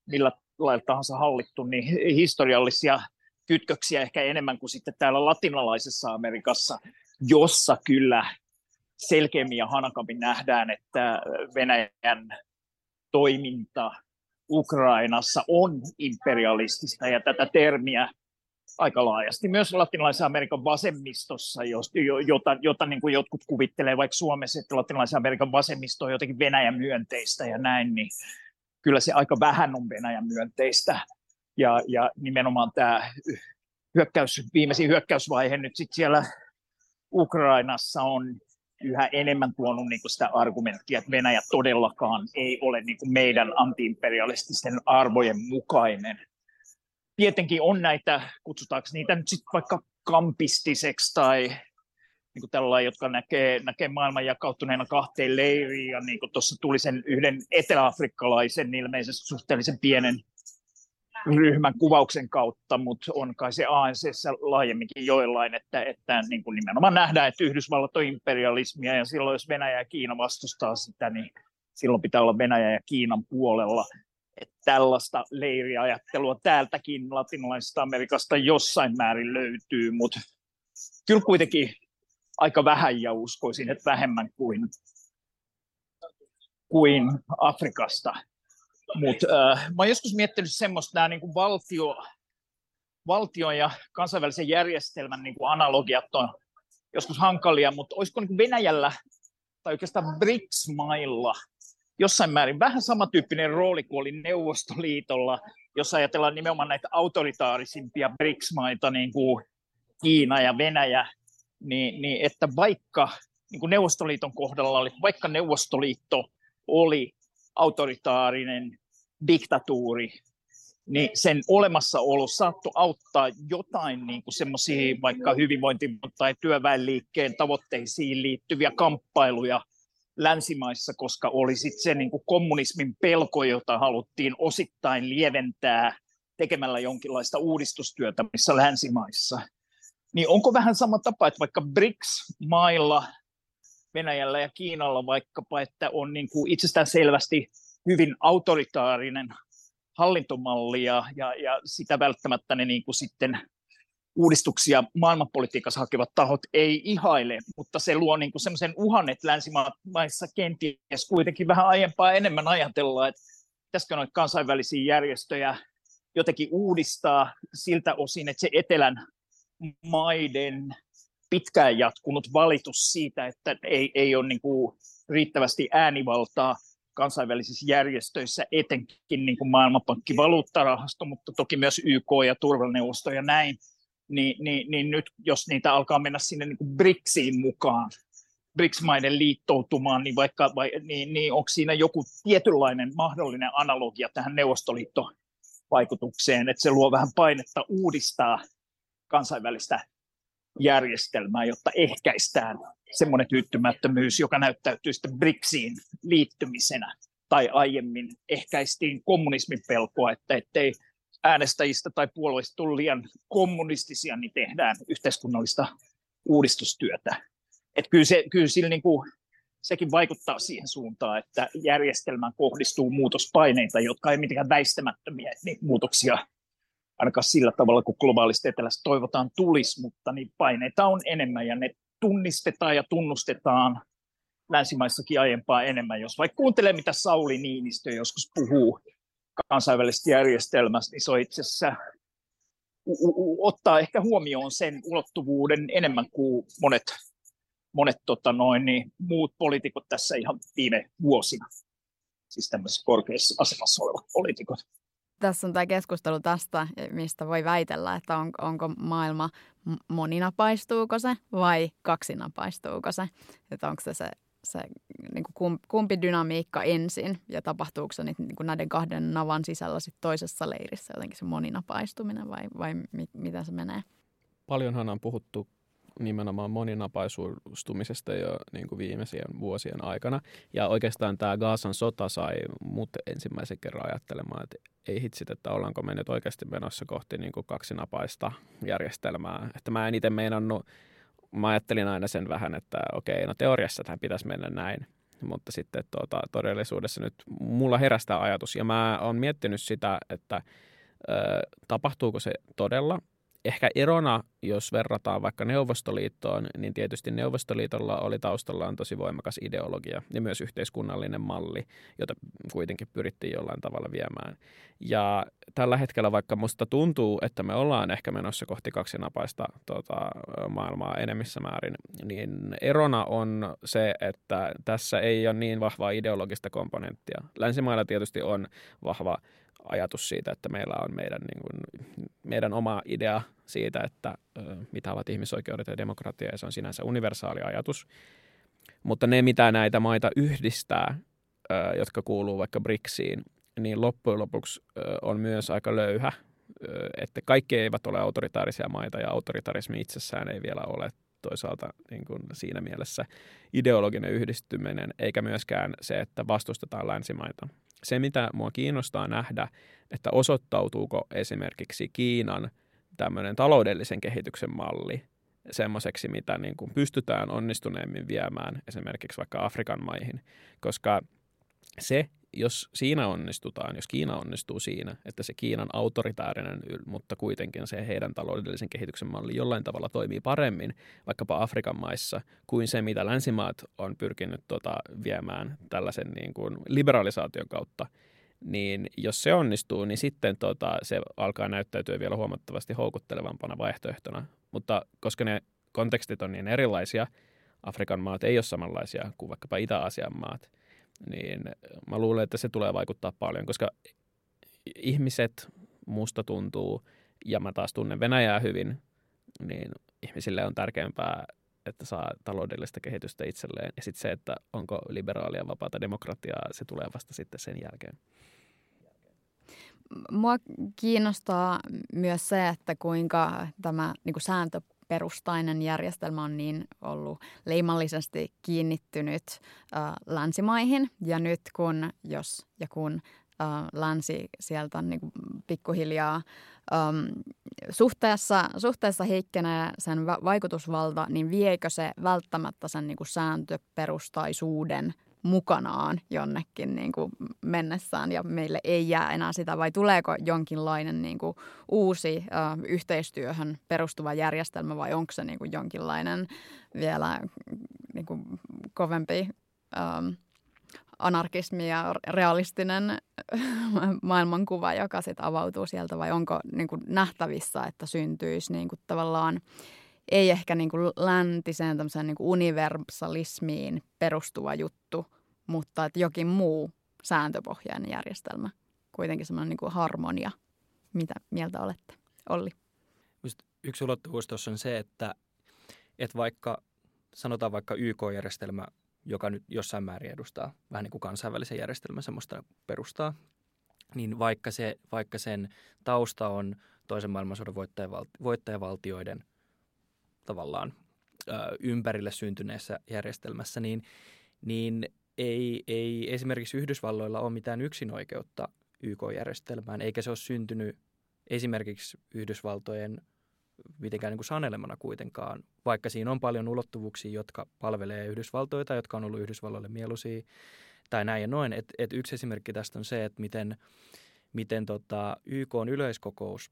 millä lailla tahansa hallittu, niin historiallisia kytköksiä ehkä enemmän kuin sitten täällä latinalaisessa Amerikassa, jossa kyllä selkeämmin ja hanakammin nähdään, että Venäjän toiminta Ukrainassa on imperialistista. Ja tätä termiä aika laajasti myös latinalaisen Amerikan vasemmistossa, jota, jota niin kuin jotkut kuvittelee vaikka Suomessa, että latinalaisen Amerikan vasemmisto on jotenkin Venäjän myönteistä ja näin, niin kyllä se aika vähän on Venäjän myönteistä. Ja, ja nimenomaan tämä hyökkäys, viimeisin hyökkäysvaihe nyt sitten siellä Ukrainassa on yhä enemmän tuonut niin sitä argumenttia, että Venäjä todellakaan ei ole niin meidän antiimperialististen arvojen mukainen tietenkin on näitä, kutsutaanko niitä nyt sitten vaikka kampistiseksi tai niin kuin tällä jotka näkee, näkee maailman jakautuneena kahteen leiriin, ja niin tuossa tuli sen yhden eteläafrikkalaisen ilmeisesti suhteellisen pienen ryhmän kuvauksen kautta, mutta on kai se ANC laajemminkin joillain, että, että niin kuin nimenomaan nähdään, että Yhdysvallat on imperialismia, ja silloin jos Venäjä ja Kiina vastustaa sitä, niin silloin pitää olla Venäjä ja Kiinan puolella tällaista leiriajattelua täältäkin latinalaisesta Amerikasta jossain määrin löytyy, mutta kyllä kuitenkin aika vähän ja uskoisin, että vähemmän kuin, kuin Afrikasta. Mutta äh, mä oon joskus miettinyt semmoista nämä niin valtio, valtion ja kansainvälisen järjestelmän niin kuin analogiat on joskus hankalia, mutta olisiko niin Venäjällä tai oikeastaan BRICS-mailla jossain määrin vähän samantyyppinen rooli kuin oli Neuvostoliitolla, jos ajatellaan nimenomaan näitä autoritaarisimpia BRICS-maita, niin kuin Kiina ja Venäjä, niin, niin että vaikka niin kuin Neuvostoliiton kohdalla oli, vaikka Neuvostoliitto oli autoritaarinen diktatuuri, niin sen olemassaolo saattoi auttaa jotain niin kuin semmoisia vaikka hyvinvointi- tai työväenliikkeen tavoitteisiin liittyviä kamppailuja länsimaissa, koska oli sitten se niin kommunismin pelko, jota haluttiin osittain lieventää tekemällä jonkinlaista uudistustyötä missä länsimaissa. Niin onko vähän sama tapa, että vaikka BRICS-mailla, Venäjällä ja Kiinalla vaikkapa, että on niin kuin itsestään selvästi hyvin autoritaarinen hallintomalli ja, ja, ja sitä välttämättä ne niin kuin sitten uudistuksia maailmanpolitiikassa hakevat tahot ei ihaile, mutta se luo niin semmoisen uhan, että länsimaissa kenties kuitenkin vähän aiempaa enemmän ajatellaan, että pitäisikö noita kansainvälisiä järjestöjä jotenkin uudistaa siltä osin, että se etelän maiden pitkään jatkunut valitus siitä, että ei, ei ole niin kuin riittävästi äänivaltaa kansainvälisissä järjestöissä, etenkin niin kuin Maailmanpankki, valuuttarahasto, mutta toki myös YK ja turvaneuvosto ja näin, niin, niin, niin nyt jos niitä alkaa mennä sinne niin kuin BRICSiin mukaan, BRICS-maiden liittoutumaan, niin, vaikka, vai, niin, niin onko siinä joku tietynlainen mahdollinen analogia tähän neuvostoliittovaikutukseen, että se luo vähän painetta uudistaa kansainvälistä järjestelmää, jotta ehkäistään semmoinen tyytymättömyys, joka näyttäytyy sitten BRICSiin liittymisenä, tai aiemmin ehkäistiin kommunismin pelkoa, että ettei äänestäjistä tai puolueista tule liian kommunistisia, niin tehdään yhteiskunnallista uudistustyötä. Et kyllä, se, kyllä sillä niin kuin, sekin vaikuttaa siihen suuntaan, että järjestelmään kohdistuu muutospaineita, jotka ei mitenkään väistämättömiä, niitä muutoksia ainakaan sillä tavalla, kun globaalista etelästä toivotaan tulisi, mutta niin paineita on enemmän ja ne tunnistetaan ja tunnustetaan länsimaissakin aiempaa enemmän. Jos vaikka kuuntelee, mitä Sauli Niinistö joskus puhuu kansainvälisestä järjestelmästä, niin se on itse asiassa ottaa ehkä huomioon sen ulottuvuuden enemmän kuin monet, monet tota noin, niin muut poliitikot tässä ihan viime vuosina. Siis tämmöisessä korkeassa asemassa olevat poliitikot. Tässä on tämä keskustelu tästä, mistä voi väitellä, että on, onko maailma moninapaistuuko se vai kaksinapaistuuko se. Että onko se se se niin kuin kumpi dynamiikka ensin ja tapahtuuko se niin kuin näiden kahden navan sisällä sit toisessa leirissä jotenkin se moninapaistuminen vai, vai mi, miten se menee? Paljonhan on puhuttu nimenomaan moninapaisustumisesta jo niin kuin viimeisien vuosien aikana. Ja oikeastaan tämä Gaasan sota sai mut ensimmäisen kerran ajattelemaan, että ei hitsit, että ollaanko me nyt oikeasti menossa kohti niin kuin kaksinapaista järjestelmää. Että mä en itse meinannut mä ajattelin aina sen vähän, että okei, no teoriassa tähän pitäisi mennä näin, mutta sitten tuota, todellisuudessa nyt mulla herästää ajatus. Ja mä oon miettinyt sitä, että ö, tapahtuuko se todella ehkä erona, jos verrataan vaikka Neuvostoliittoon, niin tietysti Neuvostoliitolla oli taustallaan tosi voimakas ideologia ja myös yhteiskunnallinen malli, jota kuitenkin pyrittiin jollain tavalla viemään. Ja tällä hetkellä, vaikka musta tuntuu, että me ollaan ehkä menossa kohti kaksinapaista tota, maailmaa enemmissä määrin, niin erona on se, että tässä ei ole niin vahvaa ideologista komponenttia. Länsimailla tietysti on vahva ajatus siitä, että meillä on meidän, niin kuin, meidän oma idea siitä, että mitä ovat ihmisoikeudet ja demokratia, ja se on sinänsä universaali ajatus. Mutta ne, mitä näitä maita yhdistää, jotka kuuluu vaikka BRICSiin, niin loppujen lopuksi on myös aika löyhä, että kaikki eivät ole autoritaarisia maita, ja autoritarismi itsessään ei vielä ole toisaalta niin kuin siinä mielessä ideologinen yhdistyminen, eikä myöskään se, että vastustetaan länsimaita se, mitä mua kiinnostaa nähdä, että osoittautuuko esimerkiksi Kiinan tämmöinen taloudellisen kehityksen malli semmoiseksi, mitä niin kuin pystytään onnistuneemmin viemään esimerkiksi vaikka Afrikan maihin, koska se, jos siinä onnistutaan, jos Kiina onnistuu siinä, että se Kiinan autoritäärinen, mutta kuitenkin se heidän taloudellisen kehityksen malli jollain tavalla toimii paremmin vaikkapa Afrikan maissa kuin se, mitä länsimaat on pyrkinyt tota, viemään tällaisen niin kuin liberalisaation kautta, niin jos se onnistuu, niin sitten tota, se alkaa näyttäytyä vielä huomattavasti houkuttelevampana vaihtoehtona. Mutta koska ne kontekstit on niin erilaisia, Afrikan maat ei ole samanlaisia kuin vaikkapa Itä-Aasian maat – niin mä luulen, että se tulee vaikuttaa paljon, koska ihmiset musta tuntuu, ja mä taas tunnen Venäjää hyvin, niin ihmisille on tärkeämpää, että saa taloudellista kehitystä itselleen. Ja sitten se, että onko liberaalia vapaata demokratiaa, se tulee vasta sitten sen jälkeen. Mua kiinnostaa myös se, että kuinka tämä niin sääntö perustainen järjestelmä on niin ollut leimallisesti kiinnittynyt länsimaihin. Ja nyt kun, jos ja kun länsi sieltä niin kuin pikkuhiljaa ähm, suhteessa, suhteessa heikkenee sen vaikutusvalta, niin viekö se välttämättä sen niin kuin sääntöperustaisuuden mukanaan jonnekin niin kuin mennessään ja meille ei jää enää sitä? Vai tuleeko jonkinlainen niin kuin uusi äh, yhteistyöhön perustuva järjestelmä vai onko se niin kuin jonkinlainen vielä niin kuin kovempi ähm, anarkismi ja realistinen maailmankuva, joka sitten avautuu sieltä vai onko niin kuin nähtävissä, että syntyisi niin kuin tavallaan ei ehkä niin kuin läntiseen niin kuin universalismiin perustuva juttu, mutta että jokin muu sääntöpohjainen järjestelmä. Kuitenkin semmoinen niin harmonia. Mitä mieltä olette, Olli? Yksi ulottuvuus tuossa on se, että, että vaikka sanotaan vaikka YK-järjestelmä, joka nyt jossain määrin edustaa vähän niin kuin kansainvälisen järjestelmän semmoista perustaa, niin vaikka, se, vaikka sen tausta on toisen maailmansodan voittajavaltioiden tavallaan ö, ympärille syntyneessä järjestelmässä, niin, niin ei, ei esimerkiksi Yhdysvalloilla ole mitään yksinoikeutta YK-järjestelmään, eikä se ole syntynyt esimerkiksi Yhdysvaltojen mitenkään niin kuin sanelemana kuitenkaan, vaikka siinä on paljon ulottuvuuksia, jotka palvelee Yhdysvaltoita, jotka on ollut Yhdysvalloille mieluisia tai näin ja noin. Et, et yksi esimerkki tästä on se, että miten, miten tota YK on yleiskokous,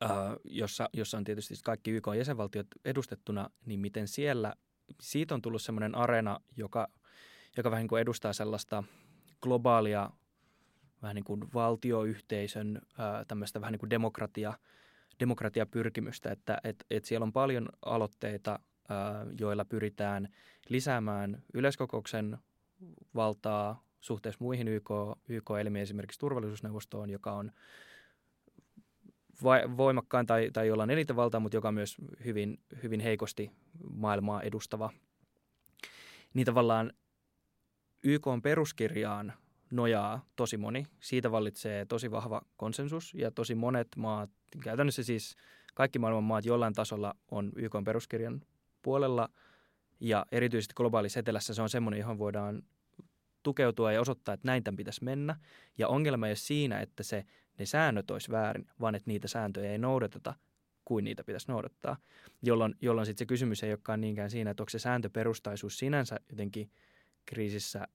ää, jossa, jossa on tietysti kaikki YK jäsenvaltiot edustettuna, niin miten siellä, siitä on tullut sellainen areena, joka – joka vähän niin kuin edustaa sellaista globaalia vähän niin kuin valtioyhteisön tämmöistä vähän niin kuin demokratia, demokratiapyrkimystä, että et, et siellä on paljon aloitteita, joilla pyritään lisäämään yleiskokouksen valtaa suhteessa muihin YK, YK-elimiin, esimerkiksi turvallisuusneuvostoon, joka on voimakkain tai, tai jolla on eniten valtaa, mutta joka on myös hyvin, hyvin heikosti maailmaa edustava. Niin tavallaan YK on peruskirjaan nojaa tosi moni. Siitä vallitsee tosi vahva konsensus ja tosi monet maat, käytännössä siis kaikki maailman maat jollain tasolla on YK peruskirjan puolella ja erityisesti globaalissa etelässä se on semmoinen, johon voidaan tukeutua ja osoittaa, että näin tämän pitäisi mennä. Ja ongelma ei ole siinä, että se, ne säännöt olisi väärin, vaan että niitä sääntöjä ei noudateta kuin niitä pitäisi noudattaa, jolloin, jolloin sitten se kysymys ei olekaan niinkään siinä, että onko se sääntöperustaisuus sinänsä jotenkin – kriisissä,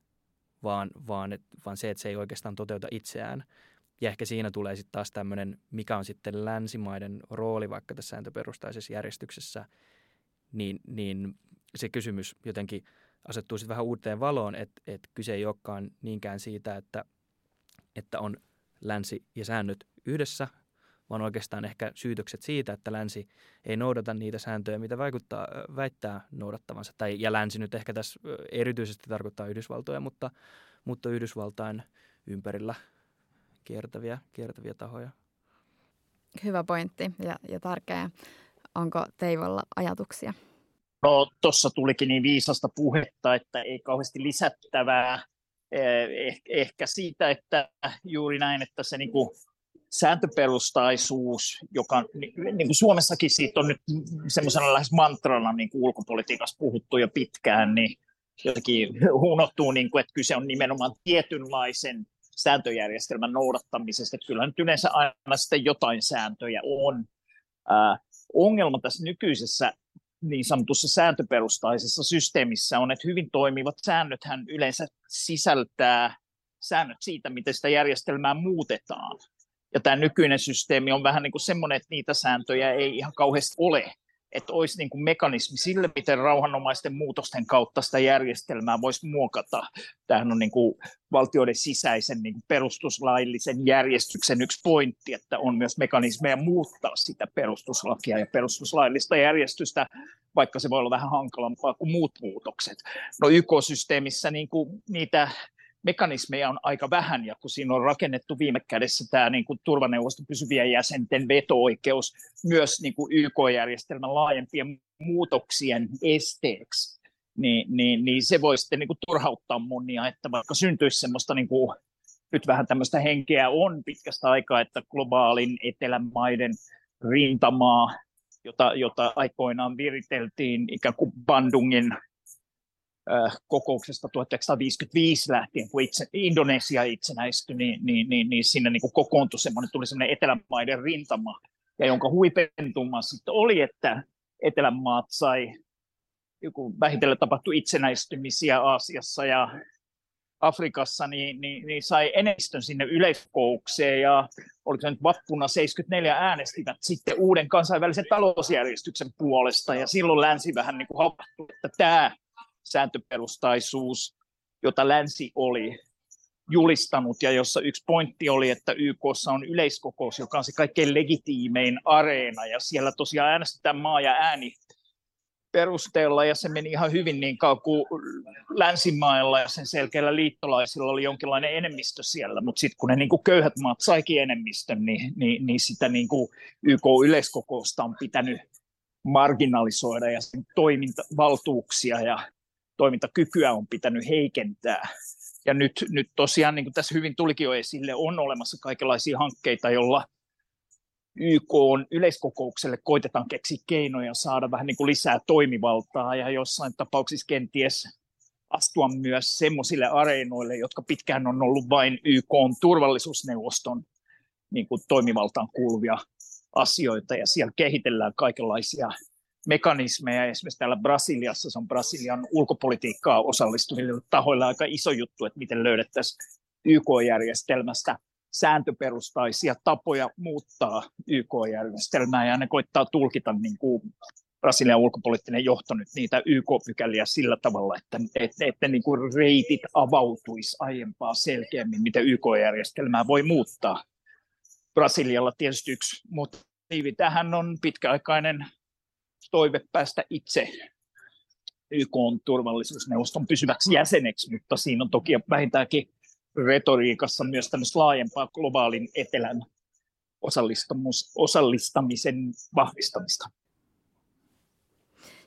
vaan, vaan, et, vaan se, että se ei oikeastaan toteuta itseään. Ja ehkä siinä tulee sitten taas tämmöinen, mikä on sitten länsimaiden rooli vaikka tässä sääntöperustaisessa järjestyksessä, niin, niin se kysymys jotenkin asettuu sitten vähän uuteen valoon, että, että kyse ei olekaan niinkään siitä, että, että on länsi ja säännöt yhdessä vaan oikeastaan ehkä syytökset siitä, että länsi ei noudata niitä sääntöjä, mitä vaikuttaa, väittää noudattavansa. Tai, ja länsi nyt ehkä tässä erityisesti tarkoittaa Yhdysvaltoja, mutta, mutta Yhdysvaltain ympärillä kiertäviä, kiertäviä tahoja. Hyvä pointti ja, ja tärkeä. Onko Teivolla ajatuksia? No tuossa tulikin niin viisasta puhetta, että ei kauheasti lisättävää. Eh, ehkä siitä, että juuri näin, että se niin kuin sääntöperustaisuus, joka niin kuin Suomessakin siitä on nyt semmoisena lähes mantrana niin kuin ulkopolitiikassa puhuttu jo pitkään, niin jotenkin unohtuu, niin kuin, että kyse on nimenomaan tietynlaisen sääntöjärjestelmän noudattamisesta. Kyllä nyt yleensä aina sitten jotain sääntöjä on. Äh, ongelma tässä nykyisessä niin sanotussa sääntöperustaisessa systeemissä on, että hyvin toimivat säännöthän yleensä sisältää säännöt siitä, miten sitä järjestelmää muutetaan. Ja tämä nykyinen systeemi on vähän niin kuin semmoinen, että niitä sääntöjä ei ihan kauheasti ole. Että olisi niin kuin mekanismi sille, miten rauhanomaisten muutosten kautta sitä järjestelmää voisi muokata. Tämähän on niin kuin valtioiden sisäisen niin kuin perustuslaillisen järjestyksen yksi pointti, että on myös mekanismeja muuttaa sitä perustuslakia ja perustuslaillista järjestystä, vaikka se voi olla vähän hankalampaa kuin muut muutokset. No YK-systeemissä niin kuin niitä mekanismeja on aika vähän, ja kun siinä on rakennettu viime kädessä tämä niin kuin turvaneuvoston pysyvien jäsenten veto-oikeus myös niin kuin YK-järjestelmän laajempien muutoksien esteeksi, niin, niin, niin se voi sitten niin kuin turhauttaa monia, että vaikka syntyisi semmoista niin kuin, nyt vähän tämmöistä henkeä on pitkästä aikaa, että globaalin etelämaiden rintamaa jota, jota aikoinaan viriteltiin ikään kuin Bandungin kokouksesta 1955 lähtien, kun itse, Indonesia itsenäistyi, niin, niin, niin, niin sinne niin kokoontui semmoinen, tuli semmoinen etelämaiden rintama, ja jonka huipentuma sitten oli, että etelämaat sai joku vähitellen tapahtui itsenäistymisiä Aasiassa ja Afrikassa, niin, niin, niin sai enemmistön sinne yleiskoukseen ja oliko se nyt vappuna 74 äänestivät sitten uuden kansainvälisen talousjärjestyksen puolesta ja silloin länsi vähän niin kuin havahtui, että tämä sääntöperustaisuus, jota länsi oli julistanut ja jossa yksi pointti oli, että YKssa on yleiskokous, joka on se kaikkein legitiimein areena. Ja siellä tosiaan äänestetään maa ja ääni perusteella ja se meni ihan hyvin niin kauan kuin länsimailla ja sen selkeällä liittolaisilla oli jonkinlainen enemmistö siellä, mutta sitten kun ne niin kuin köyhät maat saikin enemmistön, niin, niin, niin sitä niin kuin YK-yleiskokousta on pitänyt marginalisoida ja sen toimintavaltuuksia ja toimintakykyä on pitänyt heikentää. Ja nyt, nyt tosiaan, niin kuin tässä hyvin tulikin jo esille, on olemassa kaikenlaisia hankkeita, joilla YK on yleiskokoukselle koitetaan keksiä keinoja saada vähän niin kuin lisää toimivaltaa ja jossain tapauksissa kenties astua myös semmoisille areenoille, jotka pitkään on ollut vain YK on turvallisuusneuvoston niin kuin toimivaltaan kuuluvia asioita ja siellä kehitellään kaikenlaisia mekanismeja. Esimerkiksi täällä Brasiliassa, se on Brasilian ulkopolitiikkaa osallistuville tahoilla aika iso juttu, että miten löydettäisiin YK-järjestelmästä sääntöperustaisia tapoja muuttaa YK-järjestelmää, ja ne koittaa tulkita niin kuin Brasilian ulkopoliittinen johto nyt niitä YK-pykäliä sillä tavalla, että, että, että niin kuin reitit avautuisi aiempaa selkeämmin, miten YK-järjestelmää voi muuttaa. Brasilialla tietysti yksi motiivi tähän on pitkäaikainen toive päästä itse YK turvallisuusneuvoston pysyväksi jäseneksi, mutta siinä on toki vähintäänkin retoriikassa myös tämmöistä laajempaa globaalin etelän osallistamisen vahvistamista.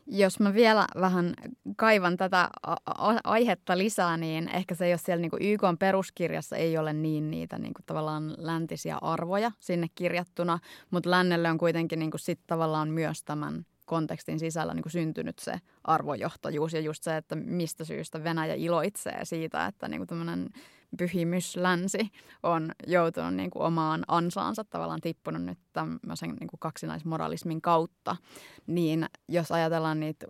Jos mä vielä vähän kaivan tätä aihetta lisää, niin ehkä se, jos siellä niin YK peruskirjassa ei ole niin niitä niin kuin tavallaan läntisiä arvoja sinne kirjattuna, mutta lännelle on kuitenkin niin kuin sit tavallaan myös tämän kontekstin sisällä niin kuin syntynyt se arvojohtajuus ja just se, että mistä syystä Venäjä iloitsee siitä, että niin kuin tämmöinen pyhimys länsi on joutunut niin kuin omaan ansaansa, tavallaan tippunut nyt tämmöisen niin kuin kaksinaismoralismin kautta, niin jos ajatellaan niitä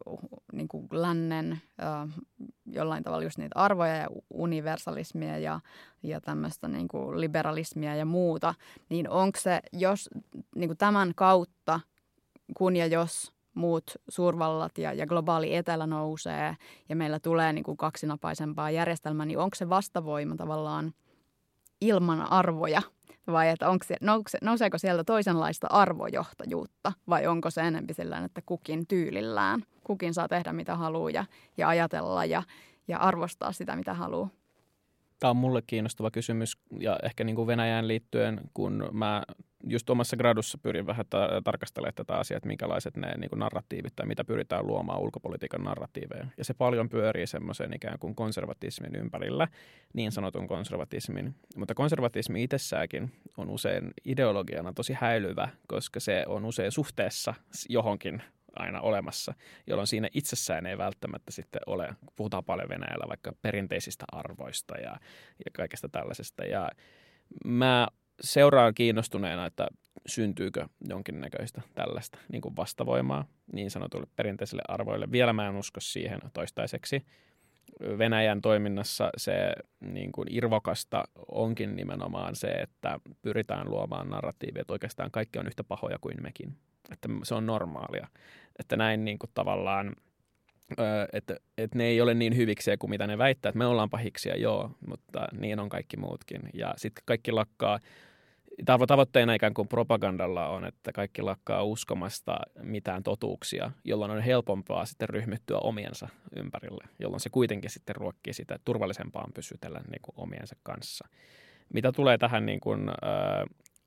niin kuin lännen jollain tavalla just niitä arvoja ja universalismia ja, ja tämmöistä niin kuin liberalismia ja muuta, niin onko se, jos niin kuin tämän kautta, kun ja jos muut suurvallat ja, ja globaali etelä nousee ja meillä tulee niin kuin kaksinapaisempaa järjestelmää, niin onko se vastavoima tavallaan ilman arvoja? Vai että onko se, nouse, nouseeko sieltä toisenlaista arvojohtajuutta? Vai onko se enemmän sillä että kukin tyylillään, kukin saa tehdä mitä haluaa ja, ja ajatella ja, ja arvostaa sitä mitä haluaa? Tämä on mulle kiinnostava kysymys ja ehkä niin kuin Venäjään liittyen, kun mä just omassa gradussa pyrin vähän ta- tarkastelemaan tätä asiaa, että minkälaiset ne niin kuin narratiivit tai mitä pyritään luomaan ulkopolitiikan narratiiveja. Ja se paljon pyörii semmoisen ikään kuin konservatismin ympärillä, niin sanotun konservatismin. Mutta konservatismi itsessäänkin on usein ideologiana tosi häilyvä, koska se on usein suhteessa johonkin aina olemassa, jolloin siinä itsessään ei välttämättä sitten ole, puhutaan paljon Venäjällä vaikka perinteisistä arvoista ja, ja kaikesta tällaisesta. Ja mä seuraan kiinnostuneena, että syntyykö jonkinnäköistä tällaista niin kuin vastavoimaa niin sanotuille perinteisille arvoille. Vielä mä en usko siihen toistaiseksi. Venäjän toiminnassa se niin kuin irvokasta onkin nimenomaan se, että pyritään luomaan narratiivia, että oikeastaan kaikki on yhtä pahoja kuin mekin. Että se on normaalia. Että näin niin kuin tavallaan, että, että ne ei ole niin hyviksiä kuin mitä ne väittää, että me ollaan pahiksia, joo, mutta niin on kaikki muutkin. Ja sitten kaikki lakkaa tavoitteena ikään kuin propagandalla on, että kaikki lakkaa uskomasta mitään totuuksia, jolloin on helpompaa sitten ryhmittyä omiensa ympärille, jolloin se kuitenkin sitten ruokkii sitä turvallisempaan pysytellä niin kuin omiensa kanssa. Mitä tulee tähän niin kuin, äh,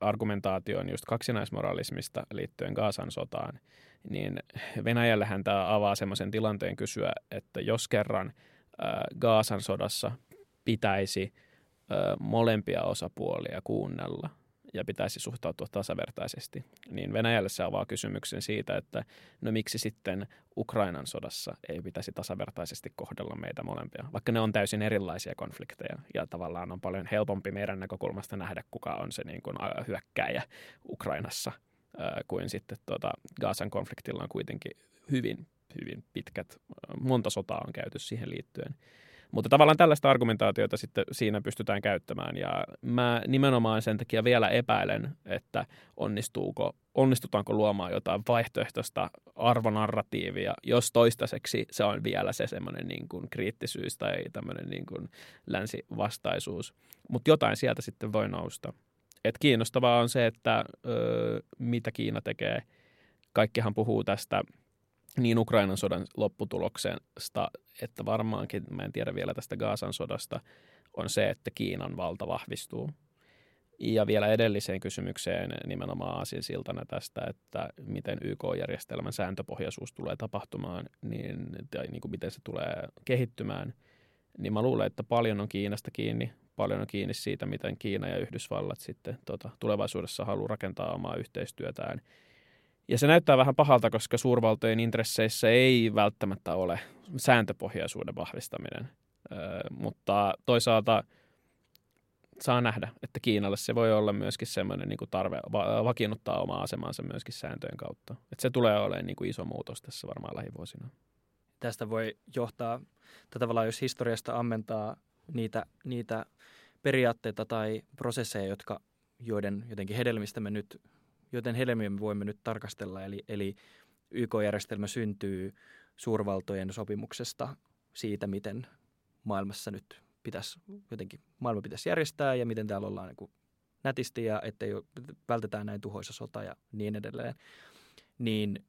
argumentaatioon just kaksinaismoralismista liittyen Gaasan sotaan, niin Venäjällähän tämä avaa semmoisen tilanteen kysyä, että jos kerran äh, Gaasan sodassa pitäisi äh, molempia osapuolia kuunnella – ja pitäisi suhtautua tasavertaisesti, niin Venäjälle se avaa kysymyksen siitä, että no miksi sitten Ukrainan sodassa ei pitäisi tasavertaisesti kohdella meitä molempia, vaikka ne on täysin erilaisia konflikteja ja tavallaan on paljon helpompi meidän näkökulmasta nähdä, kuka on se niin kuin hyökkääjä Ukrainassa kuin sitten tuota, Gaasan konfliktilla on kuitenkin hyvin, hyvin pitkät, monta sotaa on käyty siihen liittyen. Mutta tavallaan tällaista argumentaatiota sitten siinä pystytään käyttämään ja mä nimenomaan sen takia vielä epäilen, että onnistuuko, onnistutaanko luomaan jotain vaihtoehtoista arvonarratiivia, jos toistaiseksi se on vielä se semmoinen niin kuin kriittisyys tai tämmöinen niin kuin länsivastaisuus. Mutta jotain sieltä sitten voi nousta. Et kiinnostavaa on se, että ö, mitä Kiina tekee. Kaikkihan puhuu tästä niin Ukrainan sodan lopputuloksesta, että varmaankin, mä en tiedä vielä tästä Gaasan sodasta, on se, että Kiinan valta vahvistuu. Ja vielä edelliseen kysymykseen nimenomaan siltana tästä, että miten YK-järjestelmän sääntöpohjaisuus tulee tapahtumaan niin, tai niin kuin miten se tulee kehittymään, niin mä luulen, että paljon on Kiinasta kiinni, paljon on kiinni siitä, miten Kiina ja Yhdysvallat sitten tota, tulevaisuudessa haluaa rakentaa omaa yhteistyötään – ja se näyttää vähän pahalta, koska suurvaltojen intresseissä ei välttämättä ole sääntöpohjaisuuden vahvistaminen. Öö, mutta toisaalta saa nähdä, että Kiinalle se voi olla myöskin semmoinen niin tarve vakiinnuttaa omaa asemansa myöskin sääntöjen kautta. Että se tulee olemaan niin kuin iso muutos tässä varmaan lähivuosina. Tästä voi johtaa, tai tavallaan jos historiasta ammentaa niitä, niitä periaatteita tai prosesseja, jotka, joiden jotenkin hedelmistä me nyt joten helmiä me voimme nyt tarkastella. Eli, eli YK-järjestelmä syntyy suurvaltojen sopimuksesta siitä, miten maailmassa nyt pitäisi, jotenkin maailma pitäisi järjestää ja miten täällä ollaan niin nätisti ja ettei vältetään näin tuhoisa sota ja niin edelleen. Niin,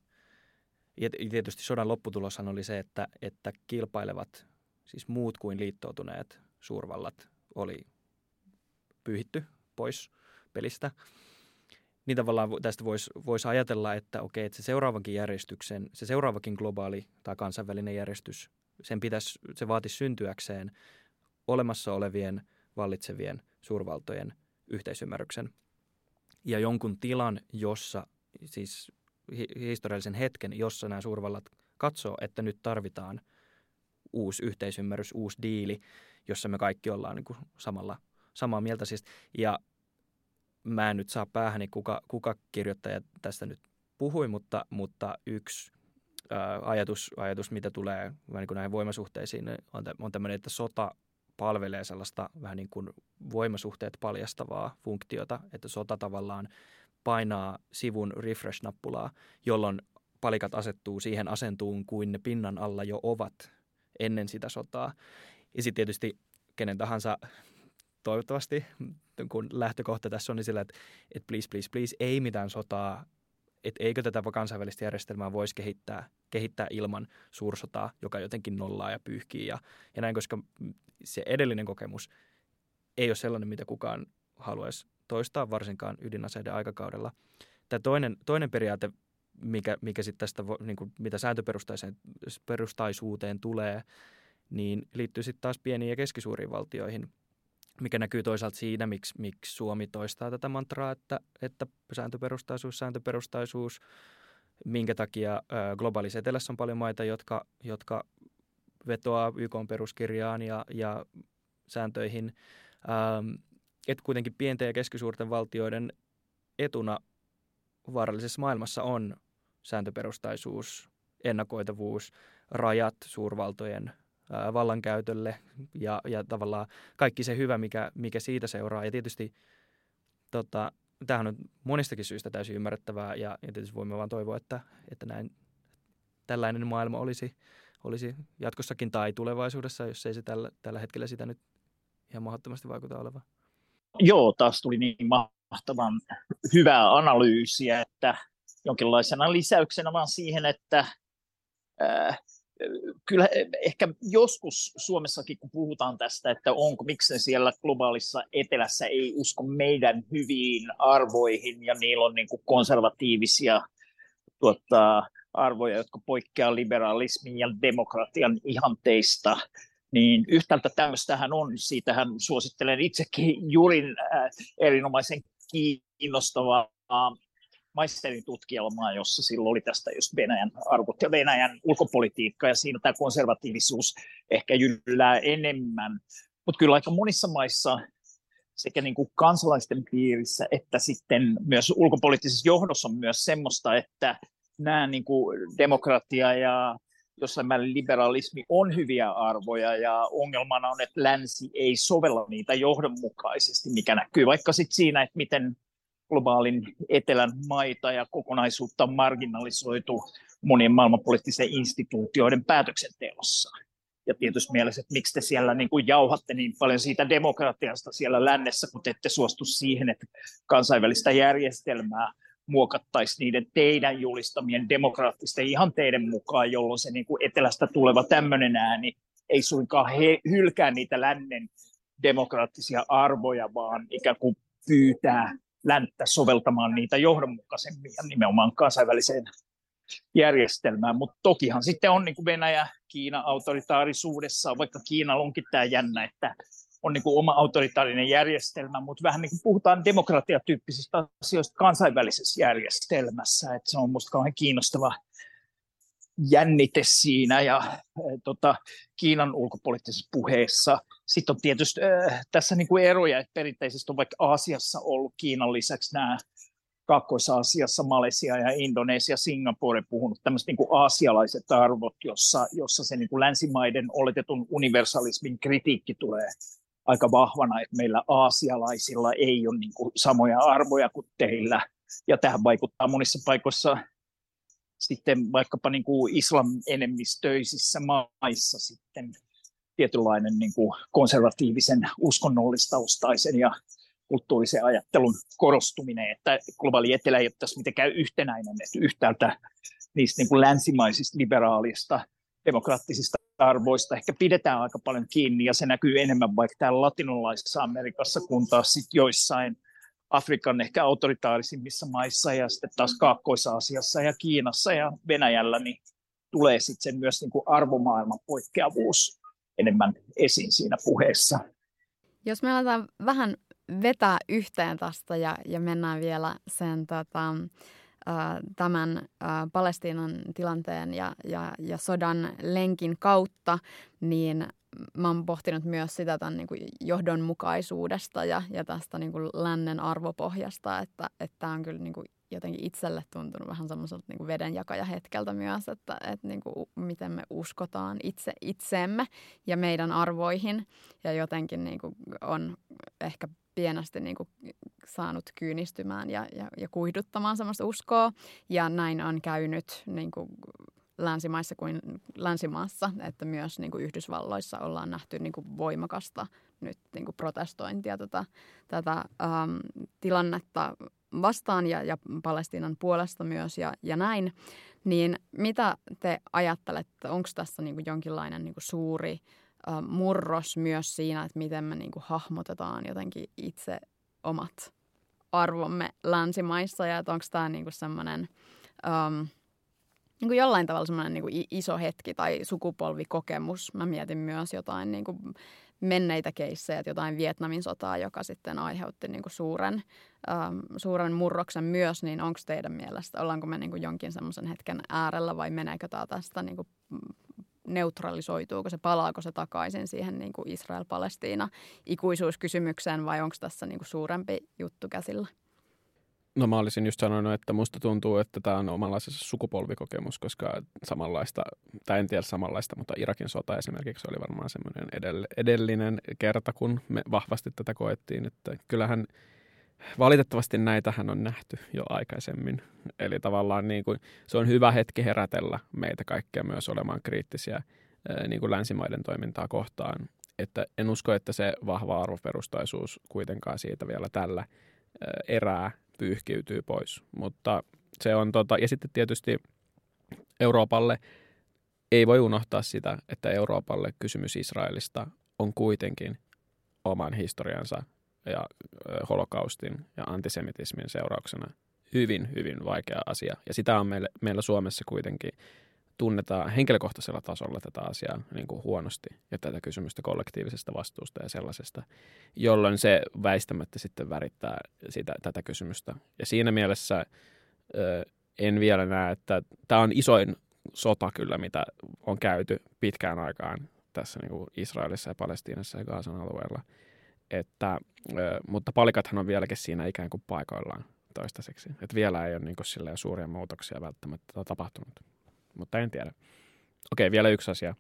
ja tietysti sodan lopputuloshan oli se, että, että kilpailevat, siis muut kuin liittoutuneet suurvallat oli pyyhitty pois pelistä – niin tavallaan tästä voisi vois ajatella, että okei, että se seuraavankin järjestyksen, se seuraavakin globaali tai kansainvälinen järjestys, sen pitäisi, se vaatisi syntyäkseen olemassa olevien vallitsevien suurvaltojen yhteisymmärryksen ja jonkun tilan, jossa siis historiallisen hetken, jossa nämä suurvallat katsoo, että nyt tarvitaan uusi yhteisymmärrys, uusi diili, jossa me kaikki ollaan niin kuin samalla, samaa mieltä. Siis, ja mä en nyt saa päähäni, kuka, kuka kirjoittaja tästä nyt puhui, mutta, mutta yksi ää, ajatus, ajatus, mitä tulee vähän niin kuin näihin voimasuhteisiin, niin on, on tämmöinen, että sota palvelee sellaista vähän niin kuin voimasuhteet paljastavaa funktiota, että sota tavallaan painaa sivun refresh-nappulaa, jolloin palikat asettuu siihen asentuun kuin ne pinnan alla jo ovat ennen sitä sotaa. Ja sitten tietysti kenen tahansa toivottavasti, kun lähtökohta tässä on niin sillä, että, että please, please, please, ei mitään sotaa, että eikö tätä kansainvälistä järjestelmää voisi kehittää, kehittää ilman suursotaa, joka jotenkin nollaa ja pyyhkii ja, ja näin, koska se edellinen kokemus ei ole sellainen, mitä kukaan haluaisi toistaa, varsinkaan ydinaseiden aikakaudella. Tämä toinen, toinen periaate, mikä, mikä sitten tästä, niin kuin, mitä sääntöperustaisuuteen tulee, niin liittyy sitten taas pieniin ja keskisuuriin valtioihin – mikä näkyy toisaalta siinä, miksi, miksi Suomi toistaa tätä mantraa, että, että sääntöperustaisuus, sääntöperustaisuus, minkä takia globaalissa etelässä on paljon maita, jotka, jotka vetoaa YK peruskirjaan ja, ja sääntöihin, ähm, että kuitenkin pienten ja keskisuurten valtioiden etuna vaarallisessa maailmassa on sääntöperustaisuus, ennakoitavuus, rajat suurvaltojen vallankäytölle ja, ja tavallaan kaikki se hyvä, mikä, mikä siitä seuraa. Ja tietysti tota, tämähän on monistakin syistä täysin ymmärrettävää ja, ja tietysti voimme vaan toivoa, että, että näin, tällainen maailma olisi, olisi jatkossakin tai tulevaisuudessa, jos ei se tällä, tällä hetkellä sitä nyt ihan mahdottomasti vaikuta olevan. Joo, taas tuli niin mahtavan hyvää analyysiä, että jonkinlaisena lisäyksenä vaan siihen, että ää, kyllä ehkä joskus Suomessakin, kun puhutaan tästä, että onko, miksi siellä globaalissa etelässä ei usko meidän hyviin arvoihin ja niillä on niin kuin konservatiivisia tuota, arvoja, jotka poikkeaa liberalismin ja demokratian ihanteista, niin yhtäältä tämmöistähän on, siitähän suosittelen itsekin Jurin äh, erinomaisen kiinnostavaa maisterin tutkielmaa, jossa silloin oli tästä just Venäjän arvot ja Venäjän ulkopolitiikka, ja siinä tämä konservatiivisuus ehkä jyllää enemmän. Mutta kyllä aika monissa maissa sekä niin kuin kansalaisten piirissä että sitten myös ulkopoliittisessa johdossa on myös semmoista, että nämä niin kuin demokratia ja jossain määrin liberalismi on hyviä arvoja ja ongelmana on, että länsi ei sovella niitä johdonmukaisesti, mikä näkyy vaikka sitten siinä, että miten globaalin etelän maita ja kokonaisuutta on marginalisoitu monien maailmanpoliittisten instituutioiden päätöksenteossa. Ja tietysti mielessä, että miksi te siellä niin kuin jauhatte niin paljon siitä demokratiasta siellä lännessä, kun te ette suostu siihen, että kansainvälistä järjestelmää muokattaisiin niiden teidän julistamien demokraattisten ihanteiden mukaan, jolloin se niin kuin etelästä tuleva tämmöinen ääni ei suinkaan he, hylkää niitä lännen demokraattisia arvoja, vaan ikään kuin pyytää länttä soveltamaan niitä johdonmukaisemmin ja nimenomaan kansainväliseen järjestelmään. Mutta tokihan sitten on niin kuin Venäjä, Kiina autoritaarisuudessa, vaikka Kiina onkin tämä jännä, että on niin kuin oma autoritaarinen järjestelmä, mutta vähän niin kuin puhutaan demokratiatyyppisistä asioista kansainvälisessä järjestelmässä. että se on minusta kauhean kiinnostava jännite siinä ja äh, tota, Kiinan ulkopoliittisessa puheessa. Sitten on tietysti äh, tässä niin kuin eroja, että perinteisesti on vaikka Aasiassa ollut Kiinan lisäksi nämä Kaakkois-Aasiassa, Malesia ja Indonesia, Singapore puhunut tämmöiset niin kuin aasialaiset arvot, jossa, jossa se niin kuin länsimaiden oletetun universalismin kritiikki tulee aika vahvana, että meillä aasialaisilla ei ole niin kuin samoja arvoja kuin teillä. Ja tähän vaikuttaa monissa paikoissa sitten vaikkapa niin kuin islam enemmistöisissä maissa sitten tietynlainen niin kuin konservatiivisen uskonnollistaustaisen ja kulttuurisen ajattelun korostuminen, että globaali etelä ei ole tässä mitenkään yhtenäinen, että yhtäältä niistä niin kuin länsimaisista liberaalista demokraattisista arvoista ehkä pidetään aika paljon kiinni ja se näkyy enemmän vaikka täällä latinalaisessa Amerikassa, kun taas sit joissain Afrikan ehkä autoritaarisimmissa maissa ja sitten taas Kaakkois-Aasiassa ja Kiinassa ja Venäjällä, niin tulee sitten myös niin kuin arvomaailman poikkeavuus enemmän esiin siinä puheessa. Jos me aletaan vähän vetää yhteen tästä ja, ja mennään vielä sen tota, tämän Palestiinan tilanteen ja, ja, ja sodan lenkin kautta, niin mä oon pohtinut myös sitä tämän niin kuin johdonmukaisuudesta ja, ja tästä niin kuin lännen arvopohjasta, että tämä on kyllä niin kuin jotenkin itselle tuntunut vähän semmoiselta niin vedenjakajahetkeltä myös, että, että niin kuin miten me uskotaan itse itseemme ja meidän arvoihin ja jotenkin niin kuin on ehkä pienesti niin kuin saanut kyynistymään ja, ja, ja kuihduttamaan semmoista uskoa. Ja näin on käynyt niin kuin länsimaissa kuin länsimaassa, että myös niin kuin Yhdysvalloissa ollaan nähty niin kuin voimakasta nyt niin kuin protestointia tätä, tätä ähm, tilannetta vastaan ja, ja Palestiinan puolesta myös ja, ja näin. Niin mitä te ajattelette, onko tässä niin kuin jonkinlainen niin kuin suuri äh, murros myös siinä, että miten me niin kuin hahmotetaan jotenkin itse omat arvomme länsimaissa ja että onko tämä niin kuin semmoinen... Niin kuin jollain tavalla semmoinen niin iso hetki tai sukupolvikokemus. Mä mietin myös jotain niin kuin menneitä keissejä, jotain Vietnamin sotaa, joka sitten aiheutti niin kuin suuren, ähm, suuren murroksen myös, niin onko teidän mielestä, ollaanko me niin kuin jonkin semmoisen hetken äärellä vai meneekö tämä tästä niin kuin neutralisoituuko se, palaako se takaisin siihen niin Israel-Palestiina ikuisuuskysymykseen vai onko tässä niin kuin suurempi juttu käsillä? No mä olisin just sanonut, että musta tuntuu, että tämä on omanlaisessa sukupolvikokemus, koska samanlaista, tai en tiedä samanlaista, mutta Irakin sota esimerkiksi oli varmaan semmoinen edellinen kerta, kun me vahvasti tätä koettiin, että kyllähän valitettavasti näitähän on nähty jo aikaisemmin. Eli tavallaan niin kuin, se on hyvä hetki herätellä meitä kaikkia myös olemaan kriittisiä niin kuin länsimaiden toimintaa kohtaan. Että en usko, että se vahva arvoperustaisuus kuitenkaan siitä vielä tällä erää pyyhkiytyy pois. Mutta se on tota, ja sitten tietysti Euroopalle ei voi unohtaa sitä, että Euroopalle kysymys Israelista on kuitenkin oman historiansa ja holokaustin ja antisemitismin seurauksena hyvin, hyvin vaikea asia. Ja sitä on meille, meillä Suomessa kuitenkin tunnetaan henkilökohtaisella tasolla tätä asiaa niin kuin huonosti ja tätä kysymystä kollektiivisesta vastuusta ja sellaisesta, jolloin se väistämättä sitten värittää sitä, tätä kysymystä. Ja siinä mielessä ö, en vielä näe, että tämä on isoin sota kyllä, mitä on käyty pitkään aikaan tässä niin kuin Israelissa ja Palestiinassa ja Gaasan alueella. Että, ö, mutta palikathan on vieläkin siinä ikään kuin paikoillaan toistaiseksi. Että vielä ei ole niin kuin suuria muutoksia välttämättä tapahtunut mutta en tiedä. Okei, vielä yksi asia.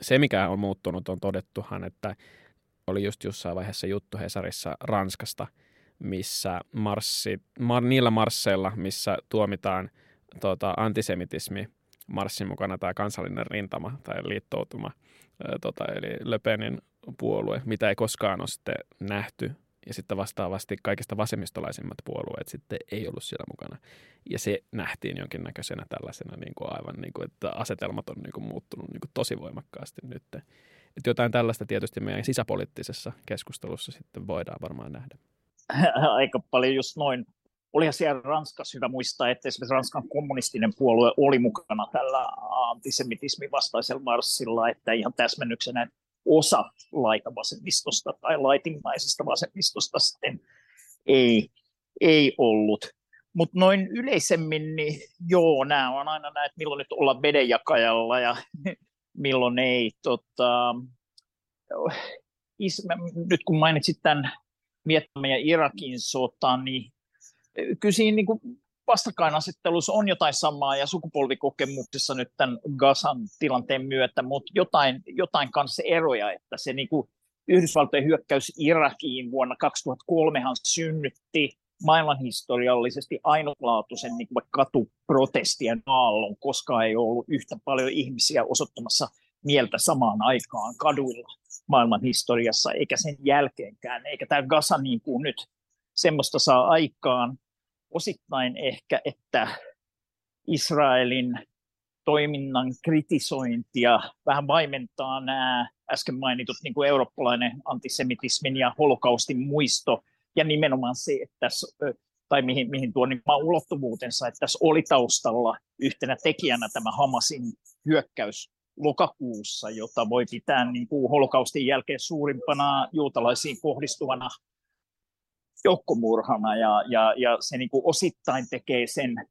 Se, mikä on muuttunut, on todettuhan, että oli just jossain vaiheessa juttu Hesarissa Ranskasta, missä marssi, mar, niillä marsseilla, missä tuomitaan tota, antisemitismi, marssin mukana tämä kansallinen rintama tai liittoutuma, tota, eli Le Penin puolue, mitä ei koskaan ole sitten nähty ja sitten vastaavasti kaikista vasemmistolaisimmat puolueet sitten ei ollut siellä mukana. Ja se nähtiin jonkinnäköisenä tällaisena niin kuin aivan, niin kuin, että asetelmat on niin kuin muuttunut niin kuin tosi voimakkaasti nyt. Että jotain tällaista tietysti meidän sisäpoliittisessa keskustelussa sitten voidaan varmaan nähdä. Aika paljon just noin. Olihan siellä Ranskassa hyvä muistaa, että esimerkiksi Ranskan kommunistinen puolue oli mukana tällä antisemitismin vastaisella marssilla, että ihan täsmennyksenä, osa laitavasemmistosta tai laitimmaisesta vasemmistosta sitten ei, ei ollut. Mutta noin yleisemmin, niin joo, nämä on aina näet, milloin nyt ollaan vedenjakajalla ja milloin ei. Tota, nyt kun mainitsit tämän Vietnamin ja Irakin sotaan, niin kyllä siinä niin kuin vastakkainasettelussa on jotain samaa ja sukupolvikokemuksessa nyt tämän Gazan tilanteen myötä, mutta jotain, jotain kanssa eroja, että se niin kuin Yhdysvaltojen hyökkäys Irakiin vuonna 2003 synnytti maailmanhistoriallisesti ainutlaatuisen niin kuin katuprotestien aallon, koska ei ollut yhtä paljon ihmisiä osoittamassa mieltä samaan aikaan kaduilla maailman historiassa, eikä sen jälkeenkään, eikä tämä Gaza niin kuin nyt semmoista saa aikaan osittain ehkä, että Israelin toiminnan kritisointia vähän vaimentaa nämä äsken mainitut niin kuin eurooppalainen antisemitismin ja holokaustin muisto, ja nimenomaan se, että tässä, tai mihin, mihin tuo niin ulottuvuutensa, että tässä oli taustalla yhtenä tekijänä tämä Hamasin hyökkäys lokakuussa, jota voi pitää niin kuin holokaustin jälkeen suurimpana juutalaisiin kohdistuvana joukkomurhana ja, ja, ja se niin kuin osittain tekee sen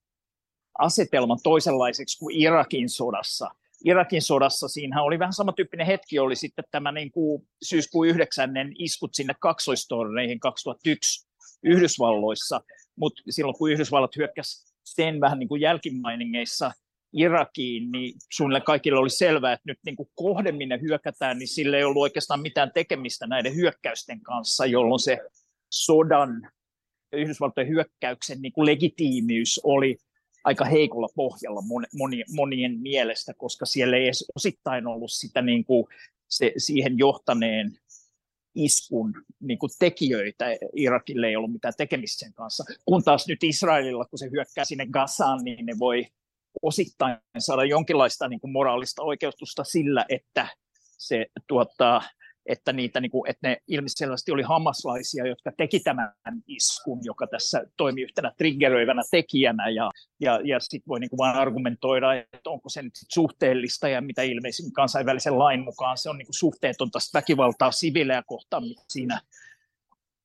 asetelman toisenlaiseksi kuin Irakin sodassa. Irakin sodassa siinä oli vähän samantyyppinen hetki, oli sitten tämä niin kuin syyskuun 9. iskut sinne kaksoistorneihin 2001 Yhdysvalloissa, mutta silloin kun Yhdysvallat hyökkäsi sen vähän niin kuin jälkimainingeissa Irakiin, niin suunnilleen kaikille oli selvää, että nyt niin kuin kohde, minne hyökätään, niin sillä ei ollut oikeastaan mitään tekemistä näiden hyökkäysten kanssa, jolloin se sodan ja Yhdysvaltojen hyökkäyksen niin kuin legitiimiys oli aika heikolla pohjalla monien, monien mielestä, koska siellä ei edes osittain ollut sitä niin kuin se, siihen johtaneen iskun niin kuin tekijöitä. Irakille ei ollut mitään tekemistä sen kanssa. Kun taas nyt Israelilla, kun se hyökkää sinne Gazaan, niin ne voi osittain saada jonkinlaista niin kuin moraalista oikeutusta sillä, että se tuottaa että, niitä, niin kuin, että ne ilmiselvästi oli hamaslaisia, jotka teki tämän iskun, joka tässä toimi yhtenä triggeröivänä tekijänä, ja, ja, ja sitten voi niin kuin vain argumentoida, että onko se nyt suhteellista, ja mitä ilmeisin kansainvälisen lain mukaan se on niin kuin suhteetonta väkivaltaa sivilejä kohtaan, mitä siinä,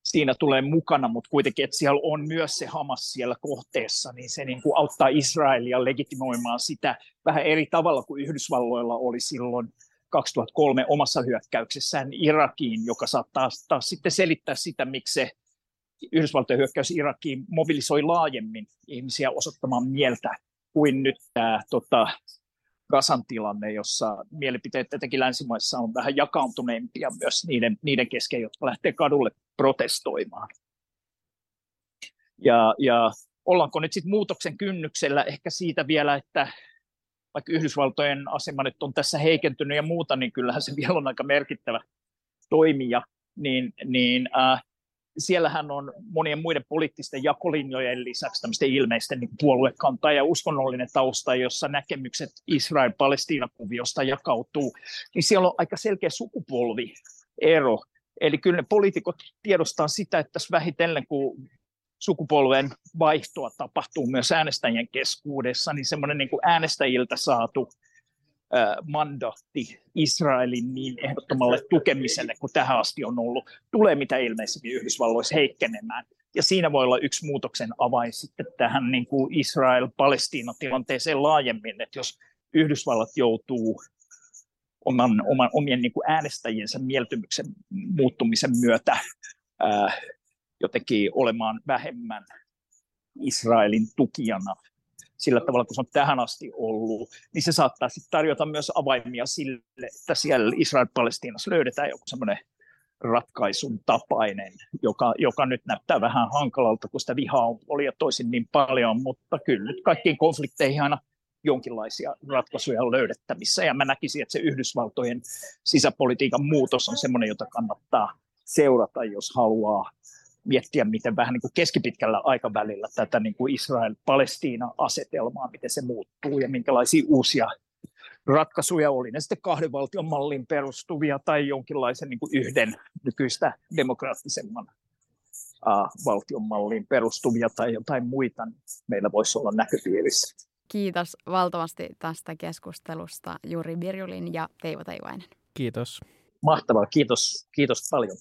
siinä tulee mukana, mutta kuitenkin, että siellä on myös se Hamas siellä kohteessa, niin se niin kuin auttaa Israelia legitimoimaan sitä vähän eri tavalla kuin Yhdysvalloilla oli silloin 2003 omassa hyökkäyksessään Irakiin, joka saattaa taas sitten selittää sitä, miksi se Yhdysvaltojen hyökkäys Irakiin mobilisoi laajemmin ihmisiä osoittamaan mieltä kuin nyt tämä tota, Gasan tilanne, jossa mielipiteet etenkin länsimaissa on vähän jakaantuneempia myös niiden, niiden kesken, jotka lähtee kadulle protestoimaan. Ja, ja ollaanko nyt sitten muutoksen kynnyksellä ehkä siitä vielä, että vaikka Yhdysvaltojen asema nyt on tässä heikentynyt ja muuta, niin kyllähän se vielä on aika merkittävä toimija, niin, niin äh, siellähän on monien muiden poliittisten jakolinjojen lisäksi tämmöisten ilmeisten niin puoluekanta ja uskonnollinen tausta, jossa näkemykset Israel-Palestiina-kuviosta jakautuu, niin siellä on aika selkeä sukupolviero. Eli kyllä ne poliitikot tiedostaa sitä, että tässä vähitellen, kun sukupolven vaihtoa tapahtuu myös äänestäjien keskuudessa, niin semmoinen niin kuin äänestäjiltä saatu mandaatti Israelin niin ehdottomalle tukemiselle, kun tähän asti on ollut, tulee mitä ilmeisemmin Yhdysvalloissa heikkenemään. Ja siinä voi olla yksi muutoksen avain sitten tähän niin kuin Israel-Palestiina-tilanteeseen laajemmin, että jos Yhdysvallat joutuu oman, oman, omien niin kuin äänestäjiensä mieltymyksen muuttumisen myötä ää, jotenkin olemaan vähemmän Israelin tukijana sillä tavalla, kun se on tähän asti ollut, niin se saattaa sitten tarjota myös avaimia sille, että siellä Israel-Palestiinassa löydetään joku semmoinen ratkaisun tapainen, joka, joka nyt näyttää vähän hankalalta, kun sitä vihaa oli ja toisin niin paljon, mutta kyllä nyt kaikkiin konflikteihin aina jonkinlaisia ratkaisuja on löydettävissä. Ja mä näkisin, että se Yhdysvaltojen sisäpolitiikan muutos on semmoinen, jota kannattaa seurata, jos haluaa miettiä, miten vähän niin kuin keskipitkällä aikavälillä tätä niin kuin Israel-Palestiina-asetelmaa, miten se muuttuu ja minkälaisia uusia ratkaisuja oli ne sitten kahden valtion malliin perustuvia tai jonkinlaisen niin kuin yhden nykyistä demokraattisemman uh, valtion malliin perustuvia tai jotain muita, niin meillä voisi olla näköpiirissä. Kiitos valtavasti tästä keskustelusta Juri Birjulin ja Teivo Teivainen. Kiitos. Mahtavaa, kiitos, kiitos paljon.